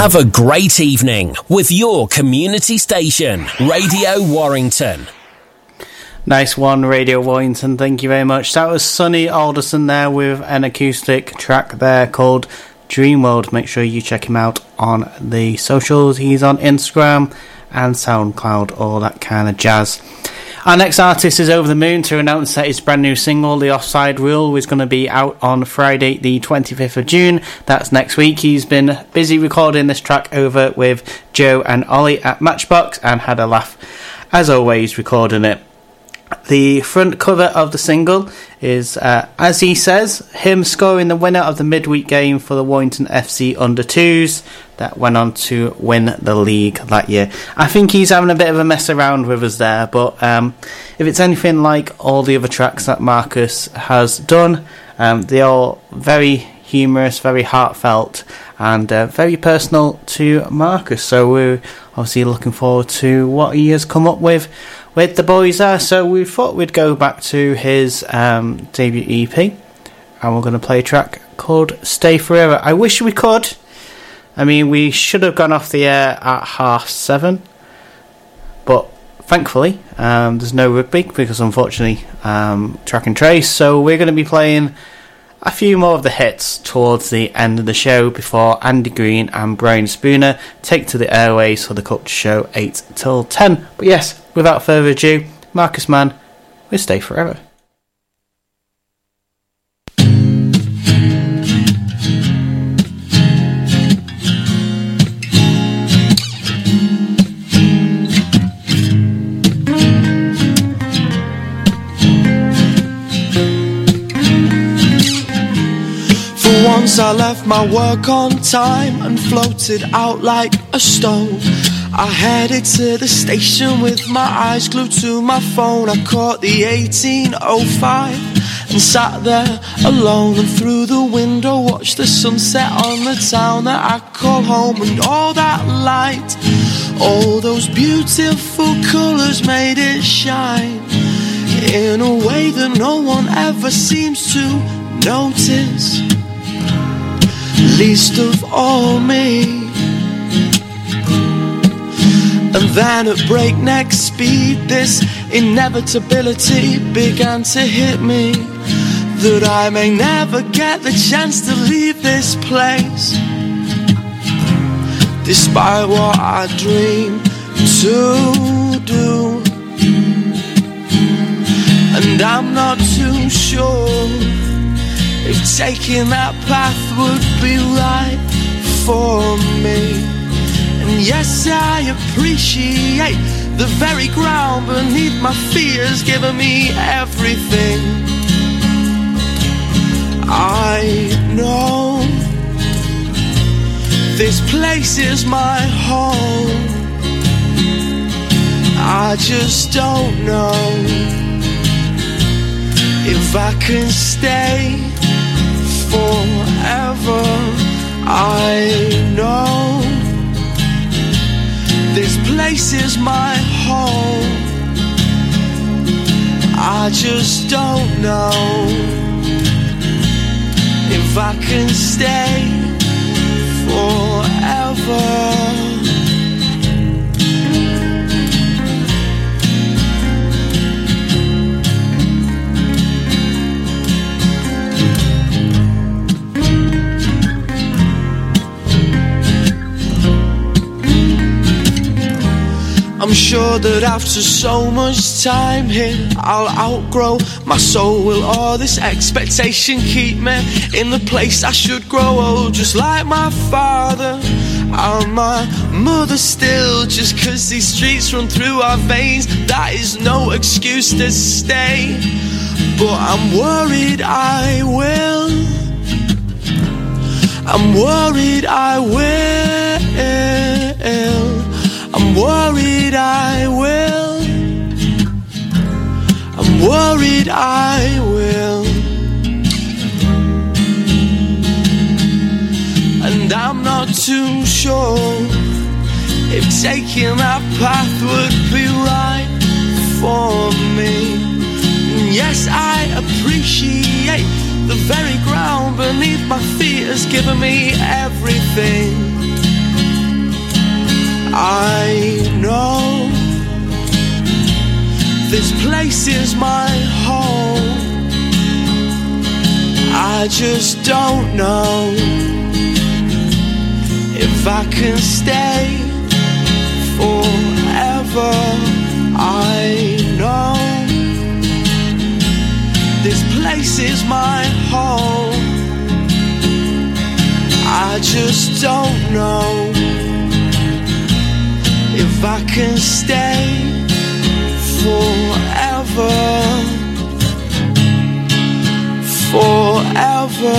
Have a great evening with your community station, Radio Warrington. Nice one, Radio Warrington. Thank you very much. That was Sonny Alderson there with an acoustic track there called Dream World. Make sure you check him out on the socials. He's on Instagram and SoundCloud, all that kind of jazz. Our next artist is Over the Moon to announce that his brand new single, The Offside Rule, is going to be out on Friday, the 25th of June. That's next week. He's been busy recording this track over with Joe and Ollie at Matchbox and had a laugh, as always, recording it. The front cover of the single is, uh, as he says, him scoring the winner of the midweek game for the Warrington FC under twos that went on to win the league that year. I think he's having a bit of a mess around with us there, but um, if it's anything like all the other tracks that Marcus has done, um, they are very humorous, very heartfelt, and uh, very personal to Marcus. So we're obviously looking forward to what he has come up with with the boys there. So we thought we'd go back to his um, debut EP, and we're going to play a track called Stay Forever. I wish we could. I mean, we should have gone off the air at half seven, but thankfully, um, there's no rugby because unfortunately, um, track and trace. So we're going to be playing a few more of the hits towards the end of the show before Andy Green and Brian Spooner take to the airways for the Culture Show 8 till 10. But yes, without further ado, Marcus Mann will stay forever. For once I left my work on time and floated out like a stone. I headed to the station with my eyes glued to my phone. I caught the 1805 and sat there alone. And through the window, watched the sunset on the town that I call home. And all that light, all those beautiful colors made it shine in a way that no one ever seems to notice. Least of all me. And then at breakneck speed, this inevitability began to hit me that I may never get the chance to leave this place. Despite what I dream to do. And I'm not too sure if taking that path would be right for me. And yes, I appreciate the very ground beneath my feet has given me everything. I know this place is my home. I just don't know if I can stay forever. I know place is my home. I just don't know if I can stay forever. I'm sure that after so much time here, I'll outgrow my soul. Will all this expectation keep me in the place I should grow old? Just like my father and my mother still. Just cause these streets run through our veins, that is no excuse to stay. But I'm worried I will. I'm worried I will. I'm worried I will. I'm worried I will. And I'm not too sure if taking that path would be right for me. And yes, I appreciate the very ground beneath my feet has given me everything. I know this place is my home. I just don't know if I can stay forever. I know this place is my home. I just don't know if I can stay forever. Forever.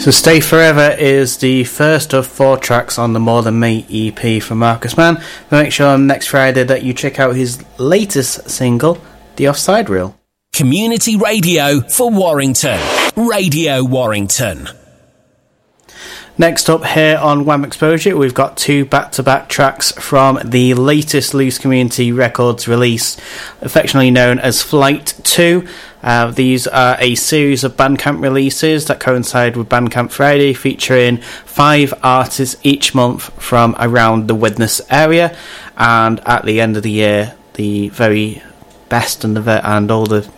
So Stay Forever is the first of four tracks on the More Than Me EP from Marcus Mann. But make sure next Friday that you check out his latest single, The Offside Reel. Community radio for Warrington. Radio Warrington. Next up here on Wham Exposure, we've got two back to back tracks from the latest Loose Community Records release, affectionately known as Flight 2. Uh, these are a series of Bandcamp releases that coincide with Bandcamp Friday, featuring five artists each month from around the Widnes area. And at the end of the year, the very best and the and all the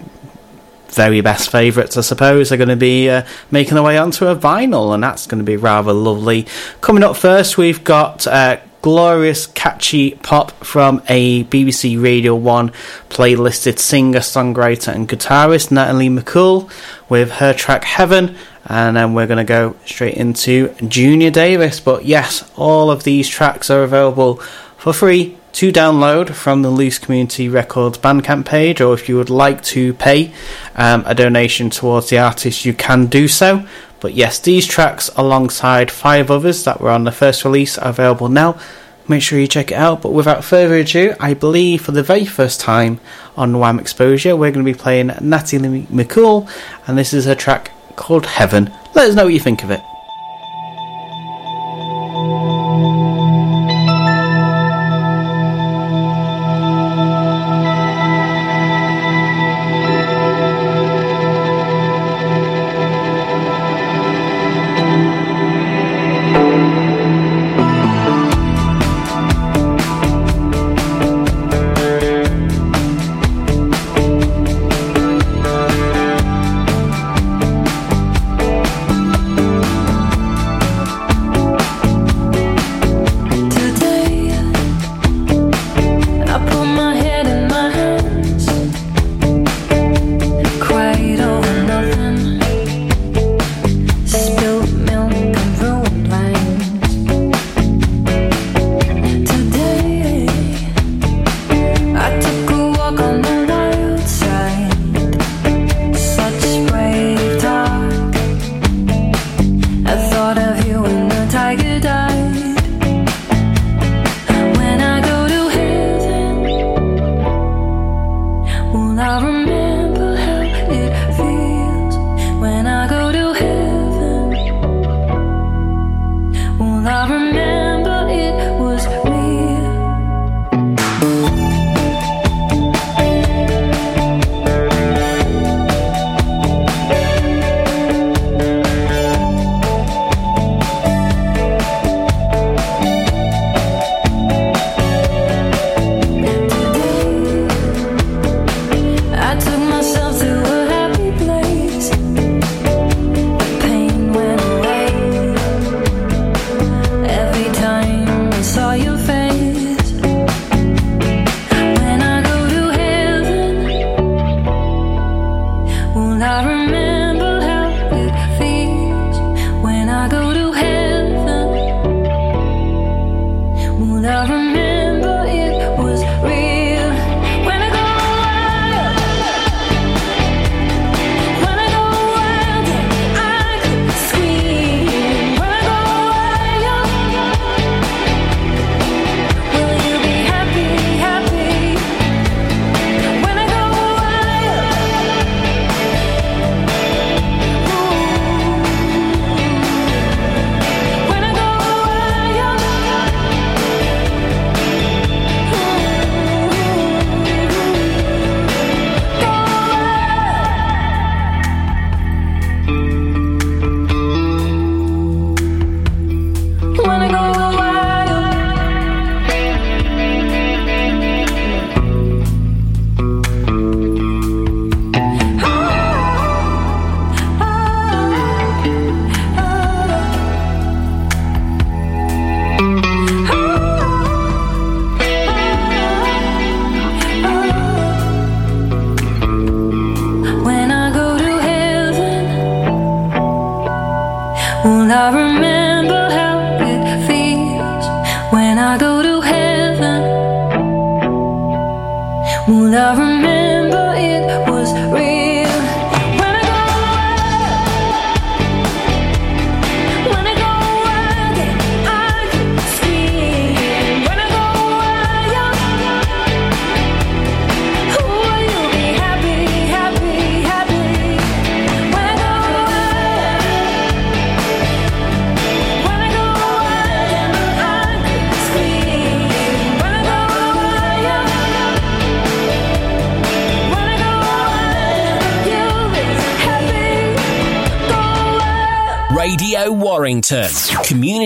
very best favourites, I suppose, are going to be uh, making their way onto a vinyl, and that's going to be rather lovely. Coming up first, we've got uh, glorious, catchy pop from a BBC Radio 1 playlisted singer, songwriter, and guitarist, Natalie McCool, with her track Heaven. And then we're going to go straight into Junior Davis. But yes, all of these tracks are available for free to download from the Loose Community Records Bandcamp page, or if you would like to pay um, a donation towards the artist, you can do so. But yes, these tracks, alongside five others that were on the first release, are available now. Make sure you check it out. But without further ado, I believe for the very first time on Wham Exposure, we're going to be playing Natalie McCool, and this is her track called Heaven. Let us know what you think of it.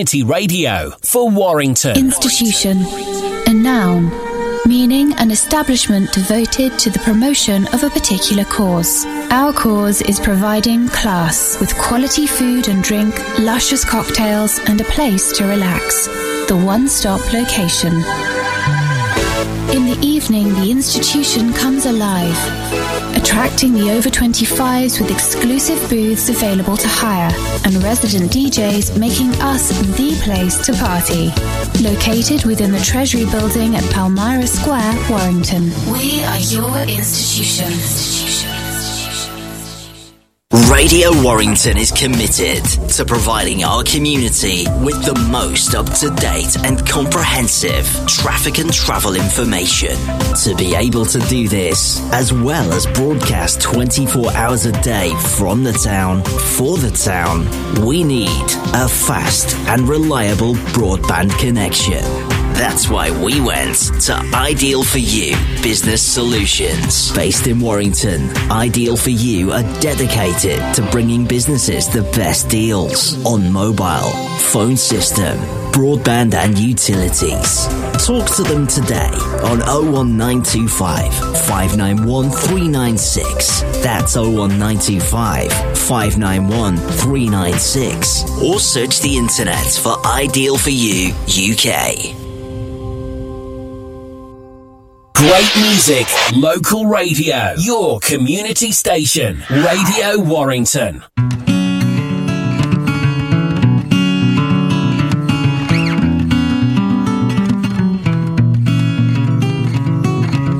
Community radio for Warrington. Institution, a noun, meaning an establishment devoted to the promotion of a particular cause. Our cause is providing class with quality food and drink, luscious cocktails, and a place to relax. The one stop location. In the evening, the institution comes alive, attracting the over 25s with exclusive booths available to hire and resident DJs making us the place to party. Located within the Treasury Building at Palmyra Square, Warrington. We are your institution. Radio Warrington is committed to providing our community with the most up to date and comprehensive traffic and travel information. To be able to do this, as well as broadcast 24 hours a day from the town for the town, we need a fast and reliable broadband connection. That's why we went to Ideal for You Business Solutions. Based in Warrington, Ideal for You are dedicated to bringing businesses the best deals on mobile, phone system, broadband, and utilities. Talk to them today on 01925 591 396. That's 01925 591 396. Or search the internet for Ideal for You UK. Great music, local radio, your community station, Radio Warrington.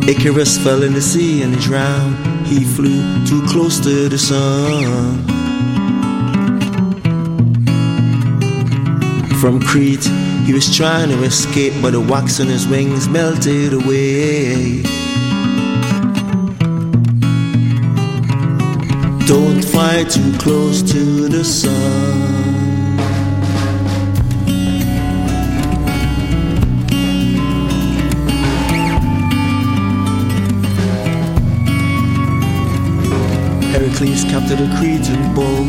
Icarus fell in the sea and he drowned. He flew too close to the sun. From Crete, he was trying to escape, but the wax on his wings melted away. Don't fly too close to the sun. Heracles captured a Cretan bull,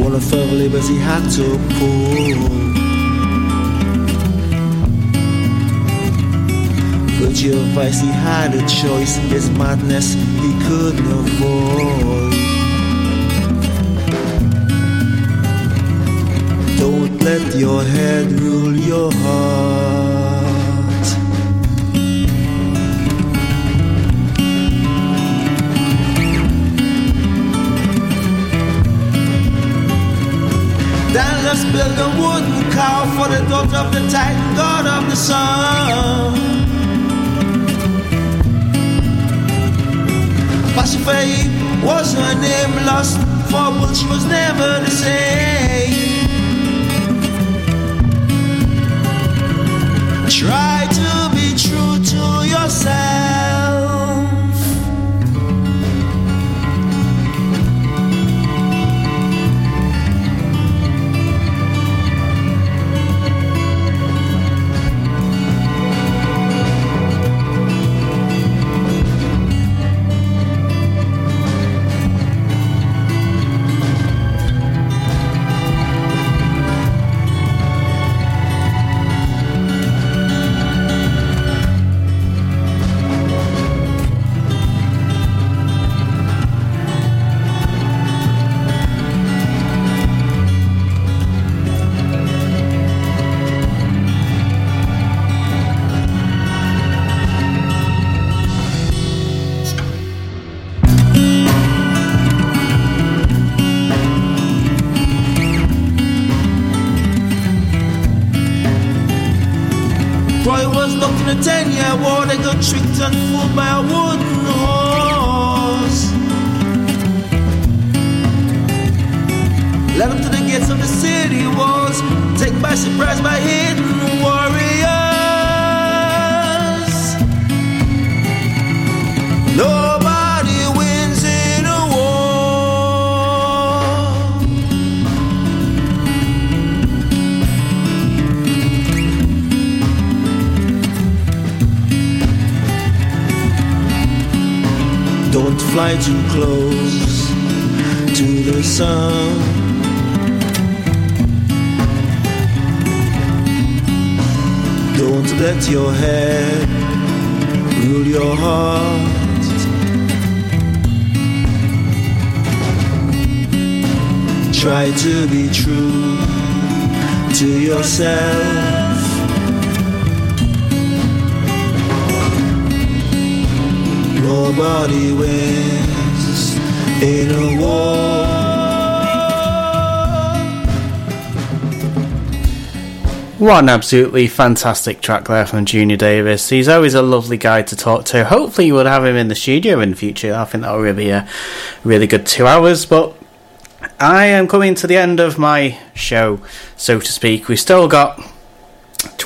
one of further labors he had to pull. Virtue of vice, he had a choice. His madness he couldn't avoid. Don't let your head rule your heart. Then let's build a wooden cow for the daughter of the Titan, god of the sun. Pasiphae was her name lost for, but she was never the same. Try to be true to yourself. And fooled by a wooden horse. Led them to the gates of the city walls, taken by surprise by hidden warriors. Nobody fly too close to the sun. Don't let your head rule your heart. Try to be true to yourself. Nobody wins in a war. What an absolutely fantastic track there from Junior Davis. He's always a lovely guy to talk to. Hopefully, you would have him in the studio in the future. I think that would be a really good two hours. But I am coming to the end of my show, so to speak. We've still got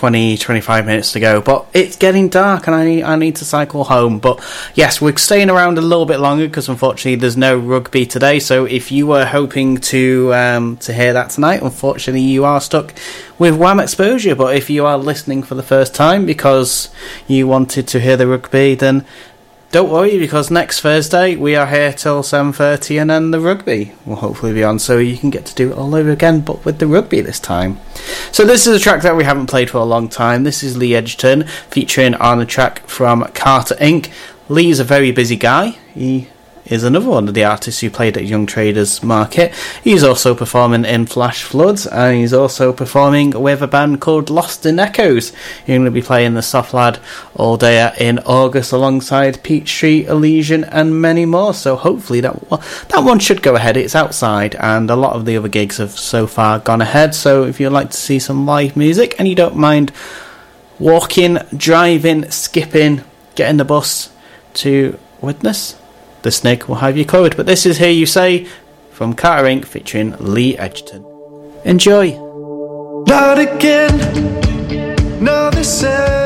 20, 25 minutes to go, but it's getting dark and I need, I need to cycle home. But yes, we're staying around a little bit longer because unfortunately there's no rugby today. So if you were hoping to um, to hear that tonight, unfortunately you are stuck with Wham Exposure. But if you are listening for the first time because you wanted to hear the rugby, then don't worry because next Thursday we are here till 7.30 and then the rugby will hopefully be on so you can get to do it all over again but with the rugby this time. So this is a track that we haven't played for a long time. This is Lee Edgerton featuring on a track from Carter Inc. Lee is a very busy guy. He is another one of the artists who played at Young Traders Market. He's also performing in Flash Floods and he's also performing with a band called Lost in Echoes. He's going to be playing the Soft Lad all day in August alongside Peachtree, Elysian and many more. So hopefully that one, that one should go ahead. It's outside and a lot of the other gigs have so far gone ahead. So if you'd like to see some live music and you don't mind walking, driving, skipping, getting the bus to witness the snake will have you covered. But this is Here You Say from Carter Inc. featuring Lee Edgerton. Enjoy! Not again. Another Saturday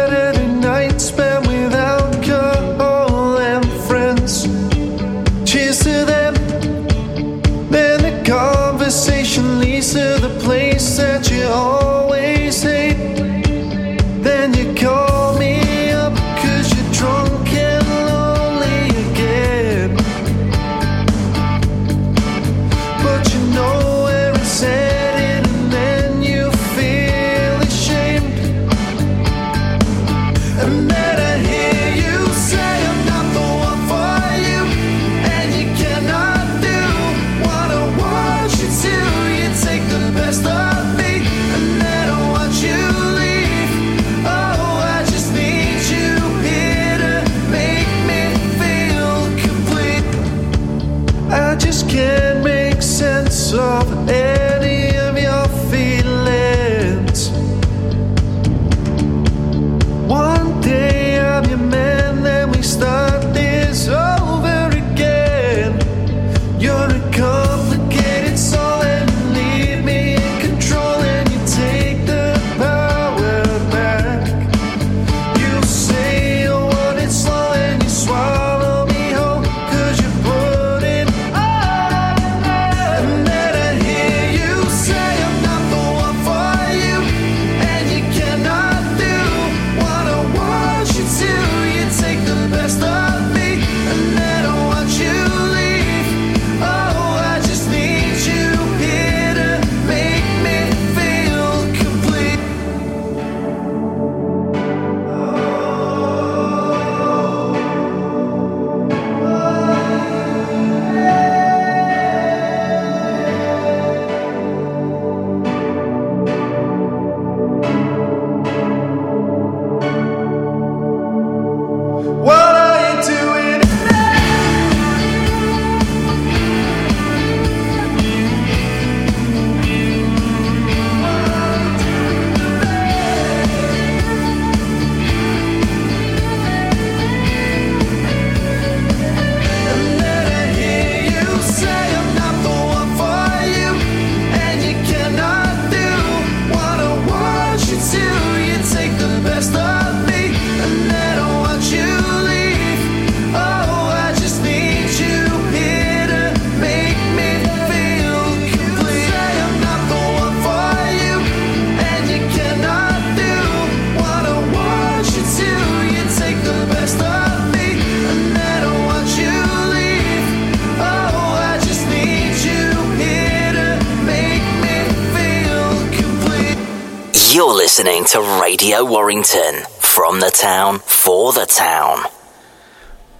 Warrington from the town for the town.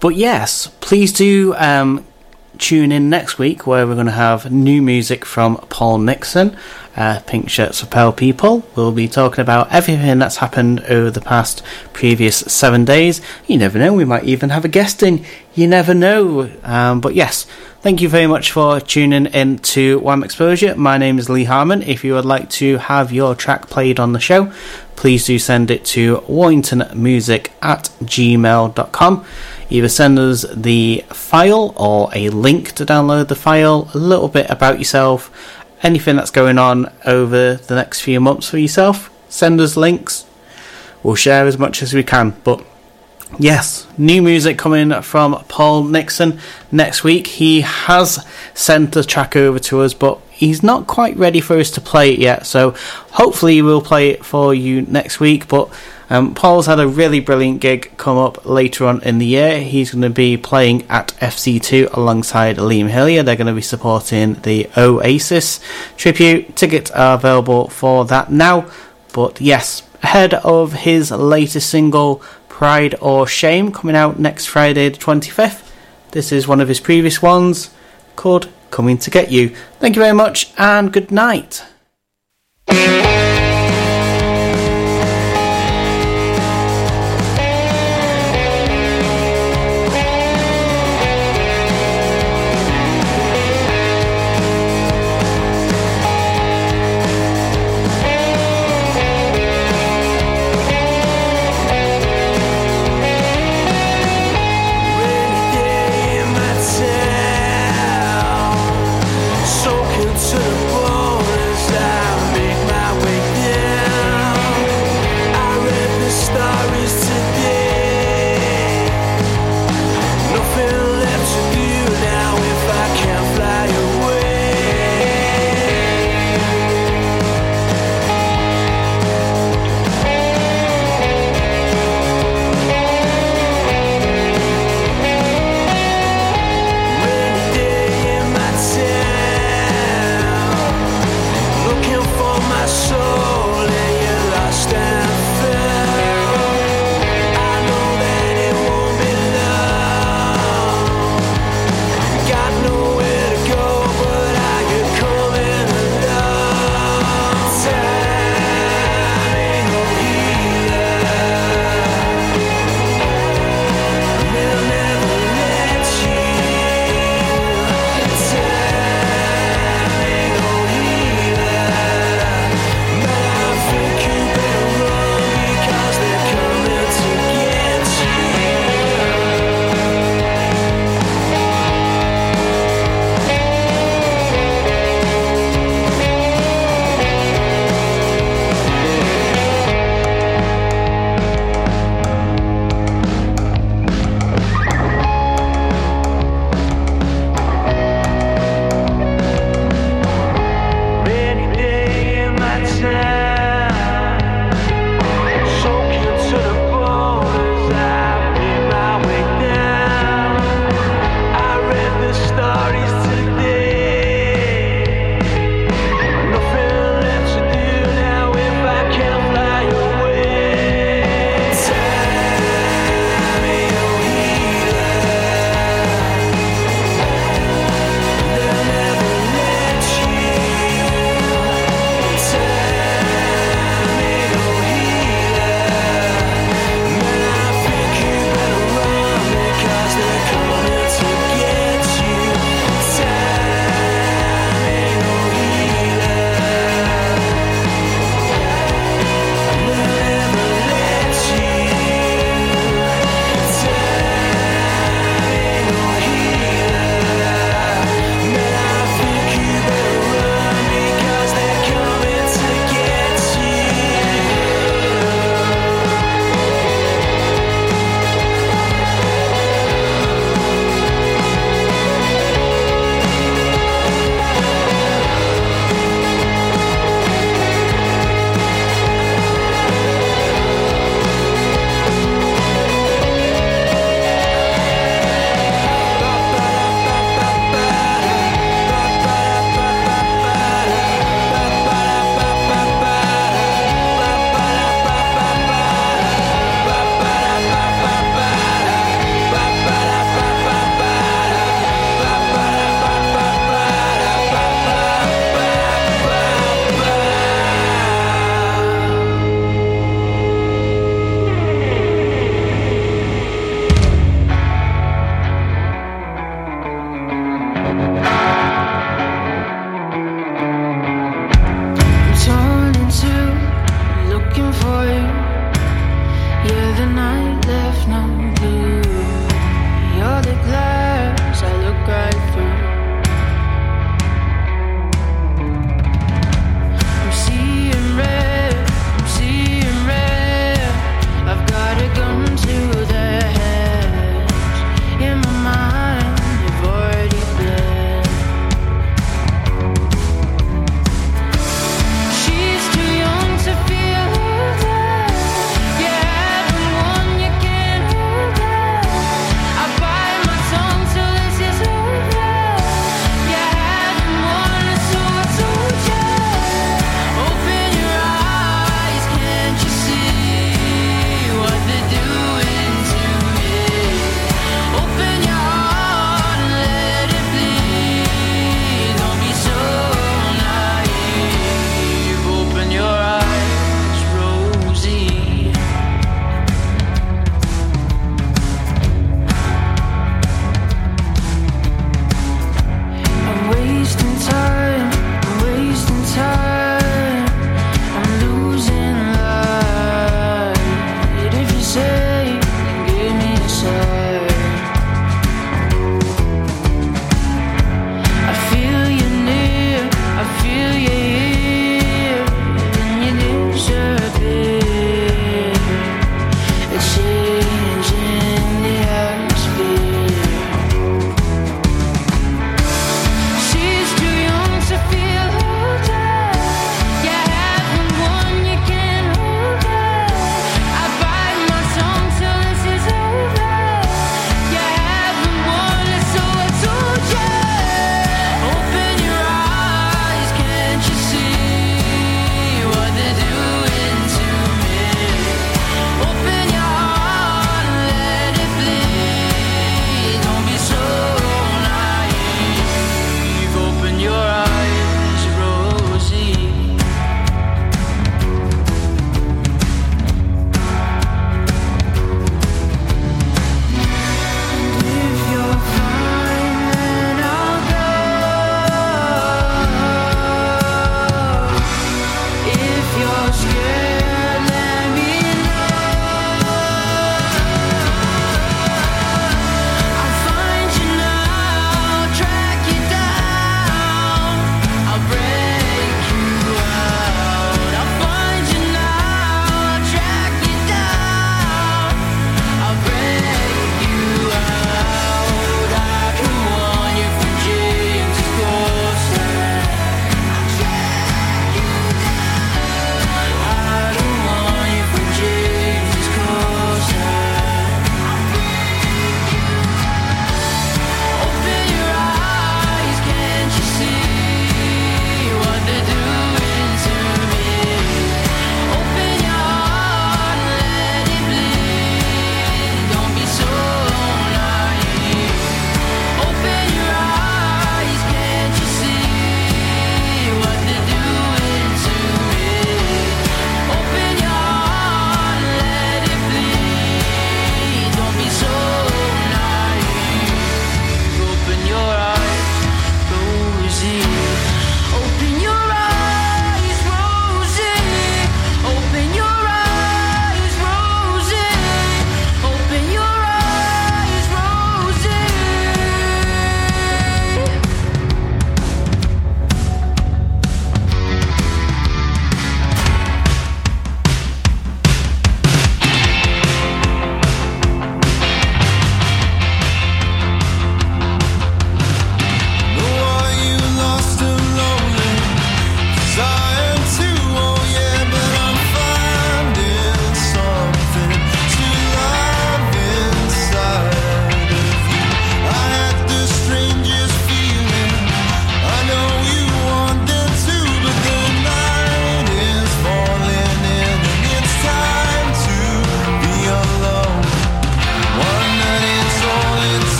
But yes, please do um, tune in next week where we're going to have new music from Paul Nixon, uh, Pink Shirts for Pale People. We'll be talking about everything that's happened over the past previous seven days. You never know, we might even have a guest in. You never know. Um, but yes, thank you very much for tuning in to Wham Exposure. My name is Lee Harmon. If you would like to have your track played on the show, please do send it to warringtonmusic at gmail.com either send us the file or a link to download the file, a little bit about yourself, anything that's going on over the next few months for yourself. Send us links. We'll share as much as we can. But yes, new music coming from Paul Nixon next week. He has sent a track over to us, but he's not quite ready for us to play it yet. So hopefully we'll play it for you next week. But um, Paul's had a really brilliant gig come up later on in the year. He's going to be playing at FC2 alongside Liam Hillier. They're going to be supporting the Oasis tribute. Tickets are available for that now. But yes, ahead of his latest single, Pride or Shame, coming out next Friday, the 25th. This is one of his previous ones called Coming to Get You. Thank you very much and good night.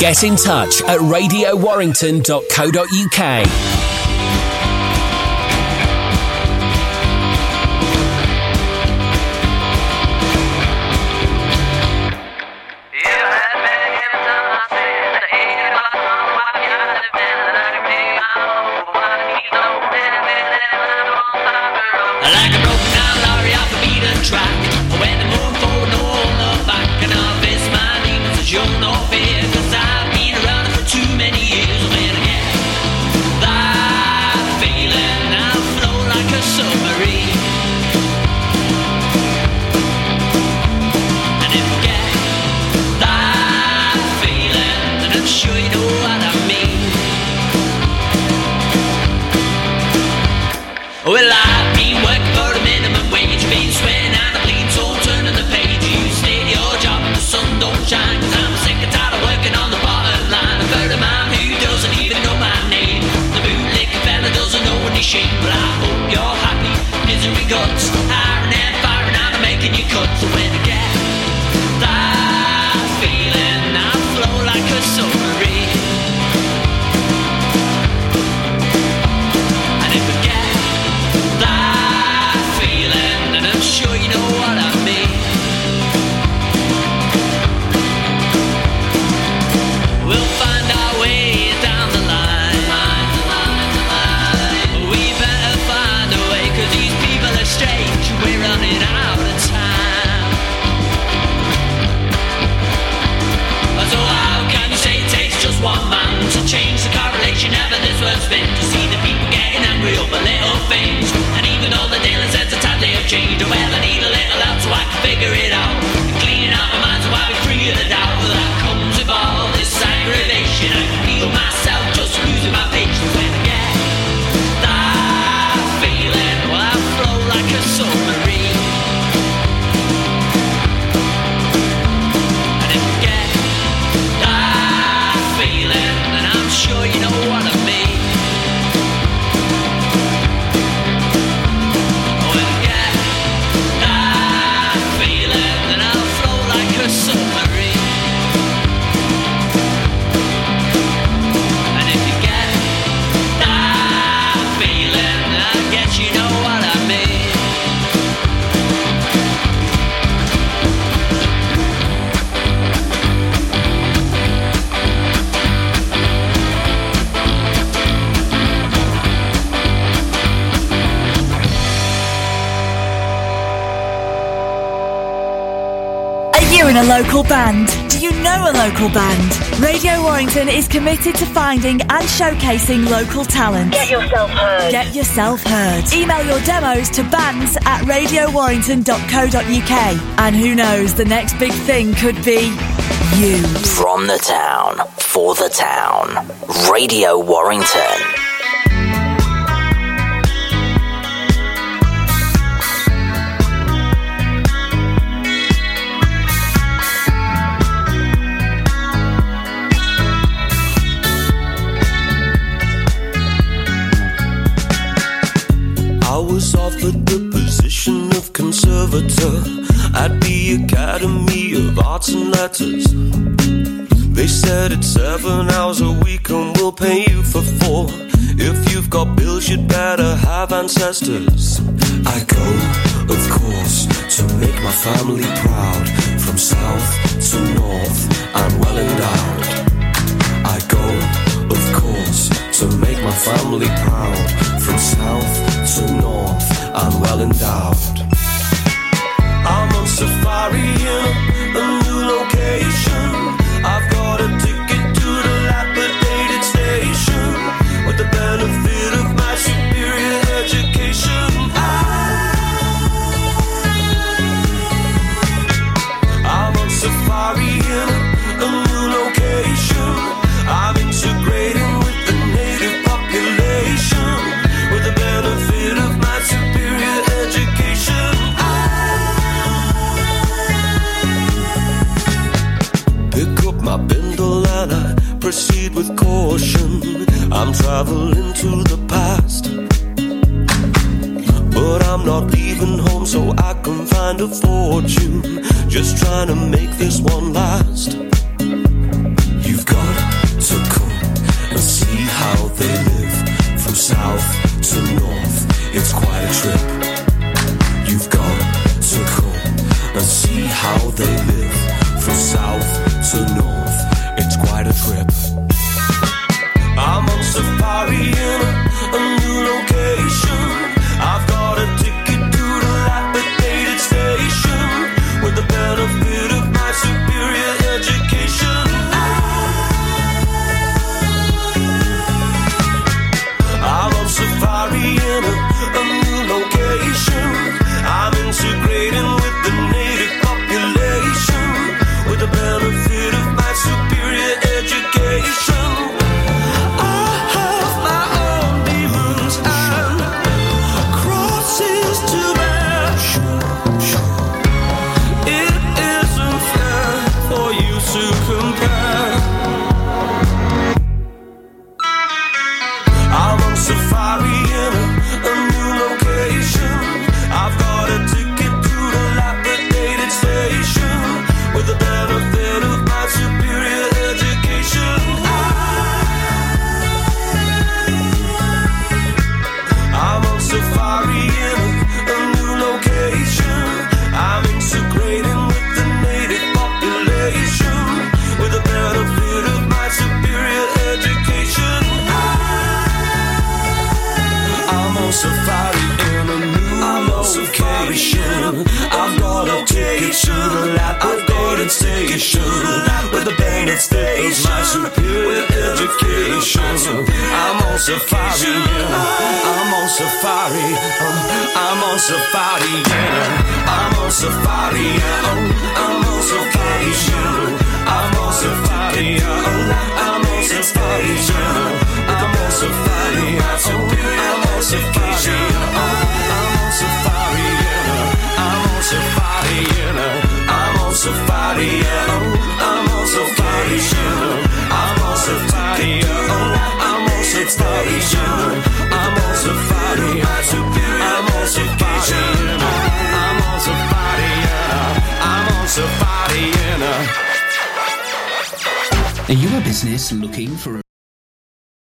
Get in touch at radiowarrington.co.uk. Is committed to finding and showcasing local talent. Get yourself heard. Get yourself heard. Email your demos to bands at radiowarrington.co.uk. And who knows, the next big thing could be you. From the town, for the town. Radio Warrington. They said it's seven hours a week and we'll pay you for four. If you've got bills, you'd better have ancestors. I go, of course, to make my family proud. From south to north, I'm well endowed. I go, of course, to make my family proud. From south to north, I'm well endowed safari in a new location. with caution. I'm traveling to the past. But I'm not leaving home so I can find a fortune. Just trying to make this one last. You've got to come and see how they live from south to north. It's quite a trip. You've got to come and see how they live from south to north.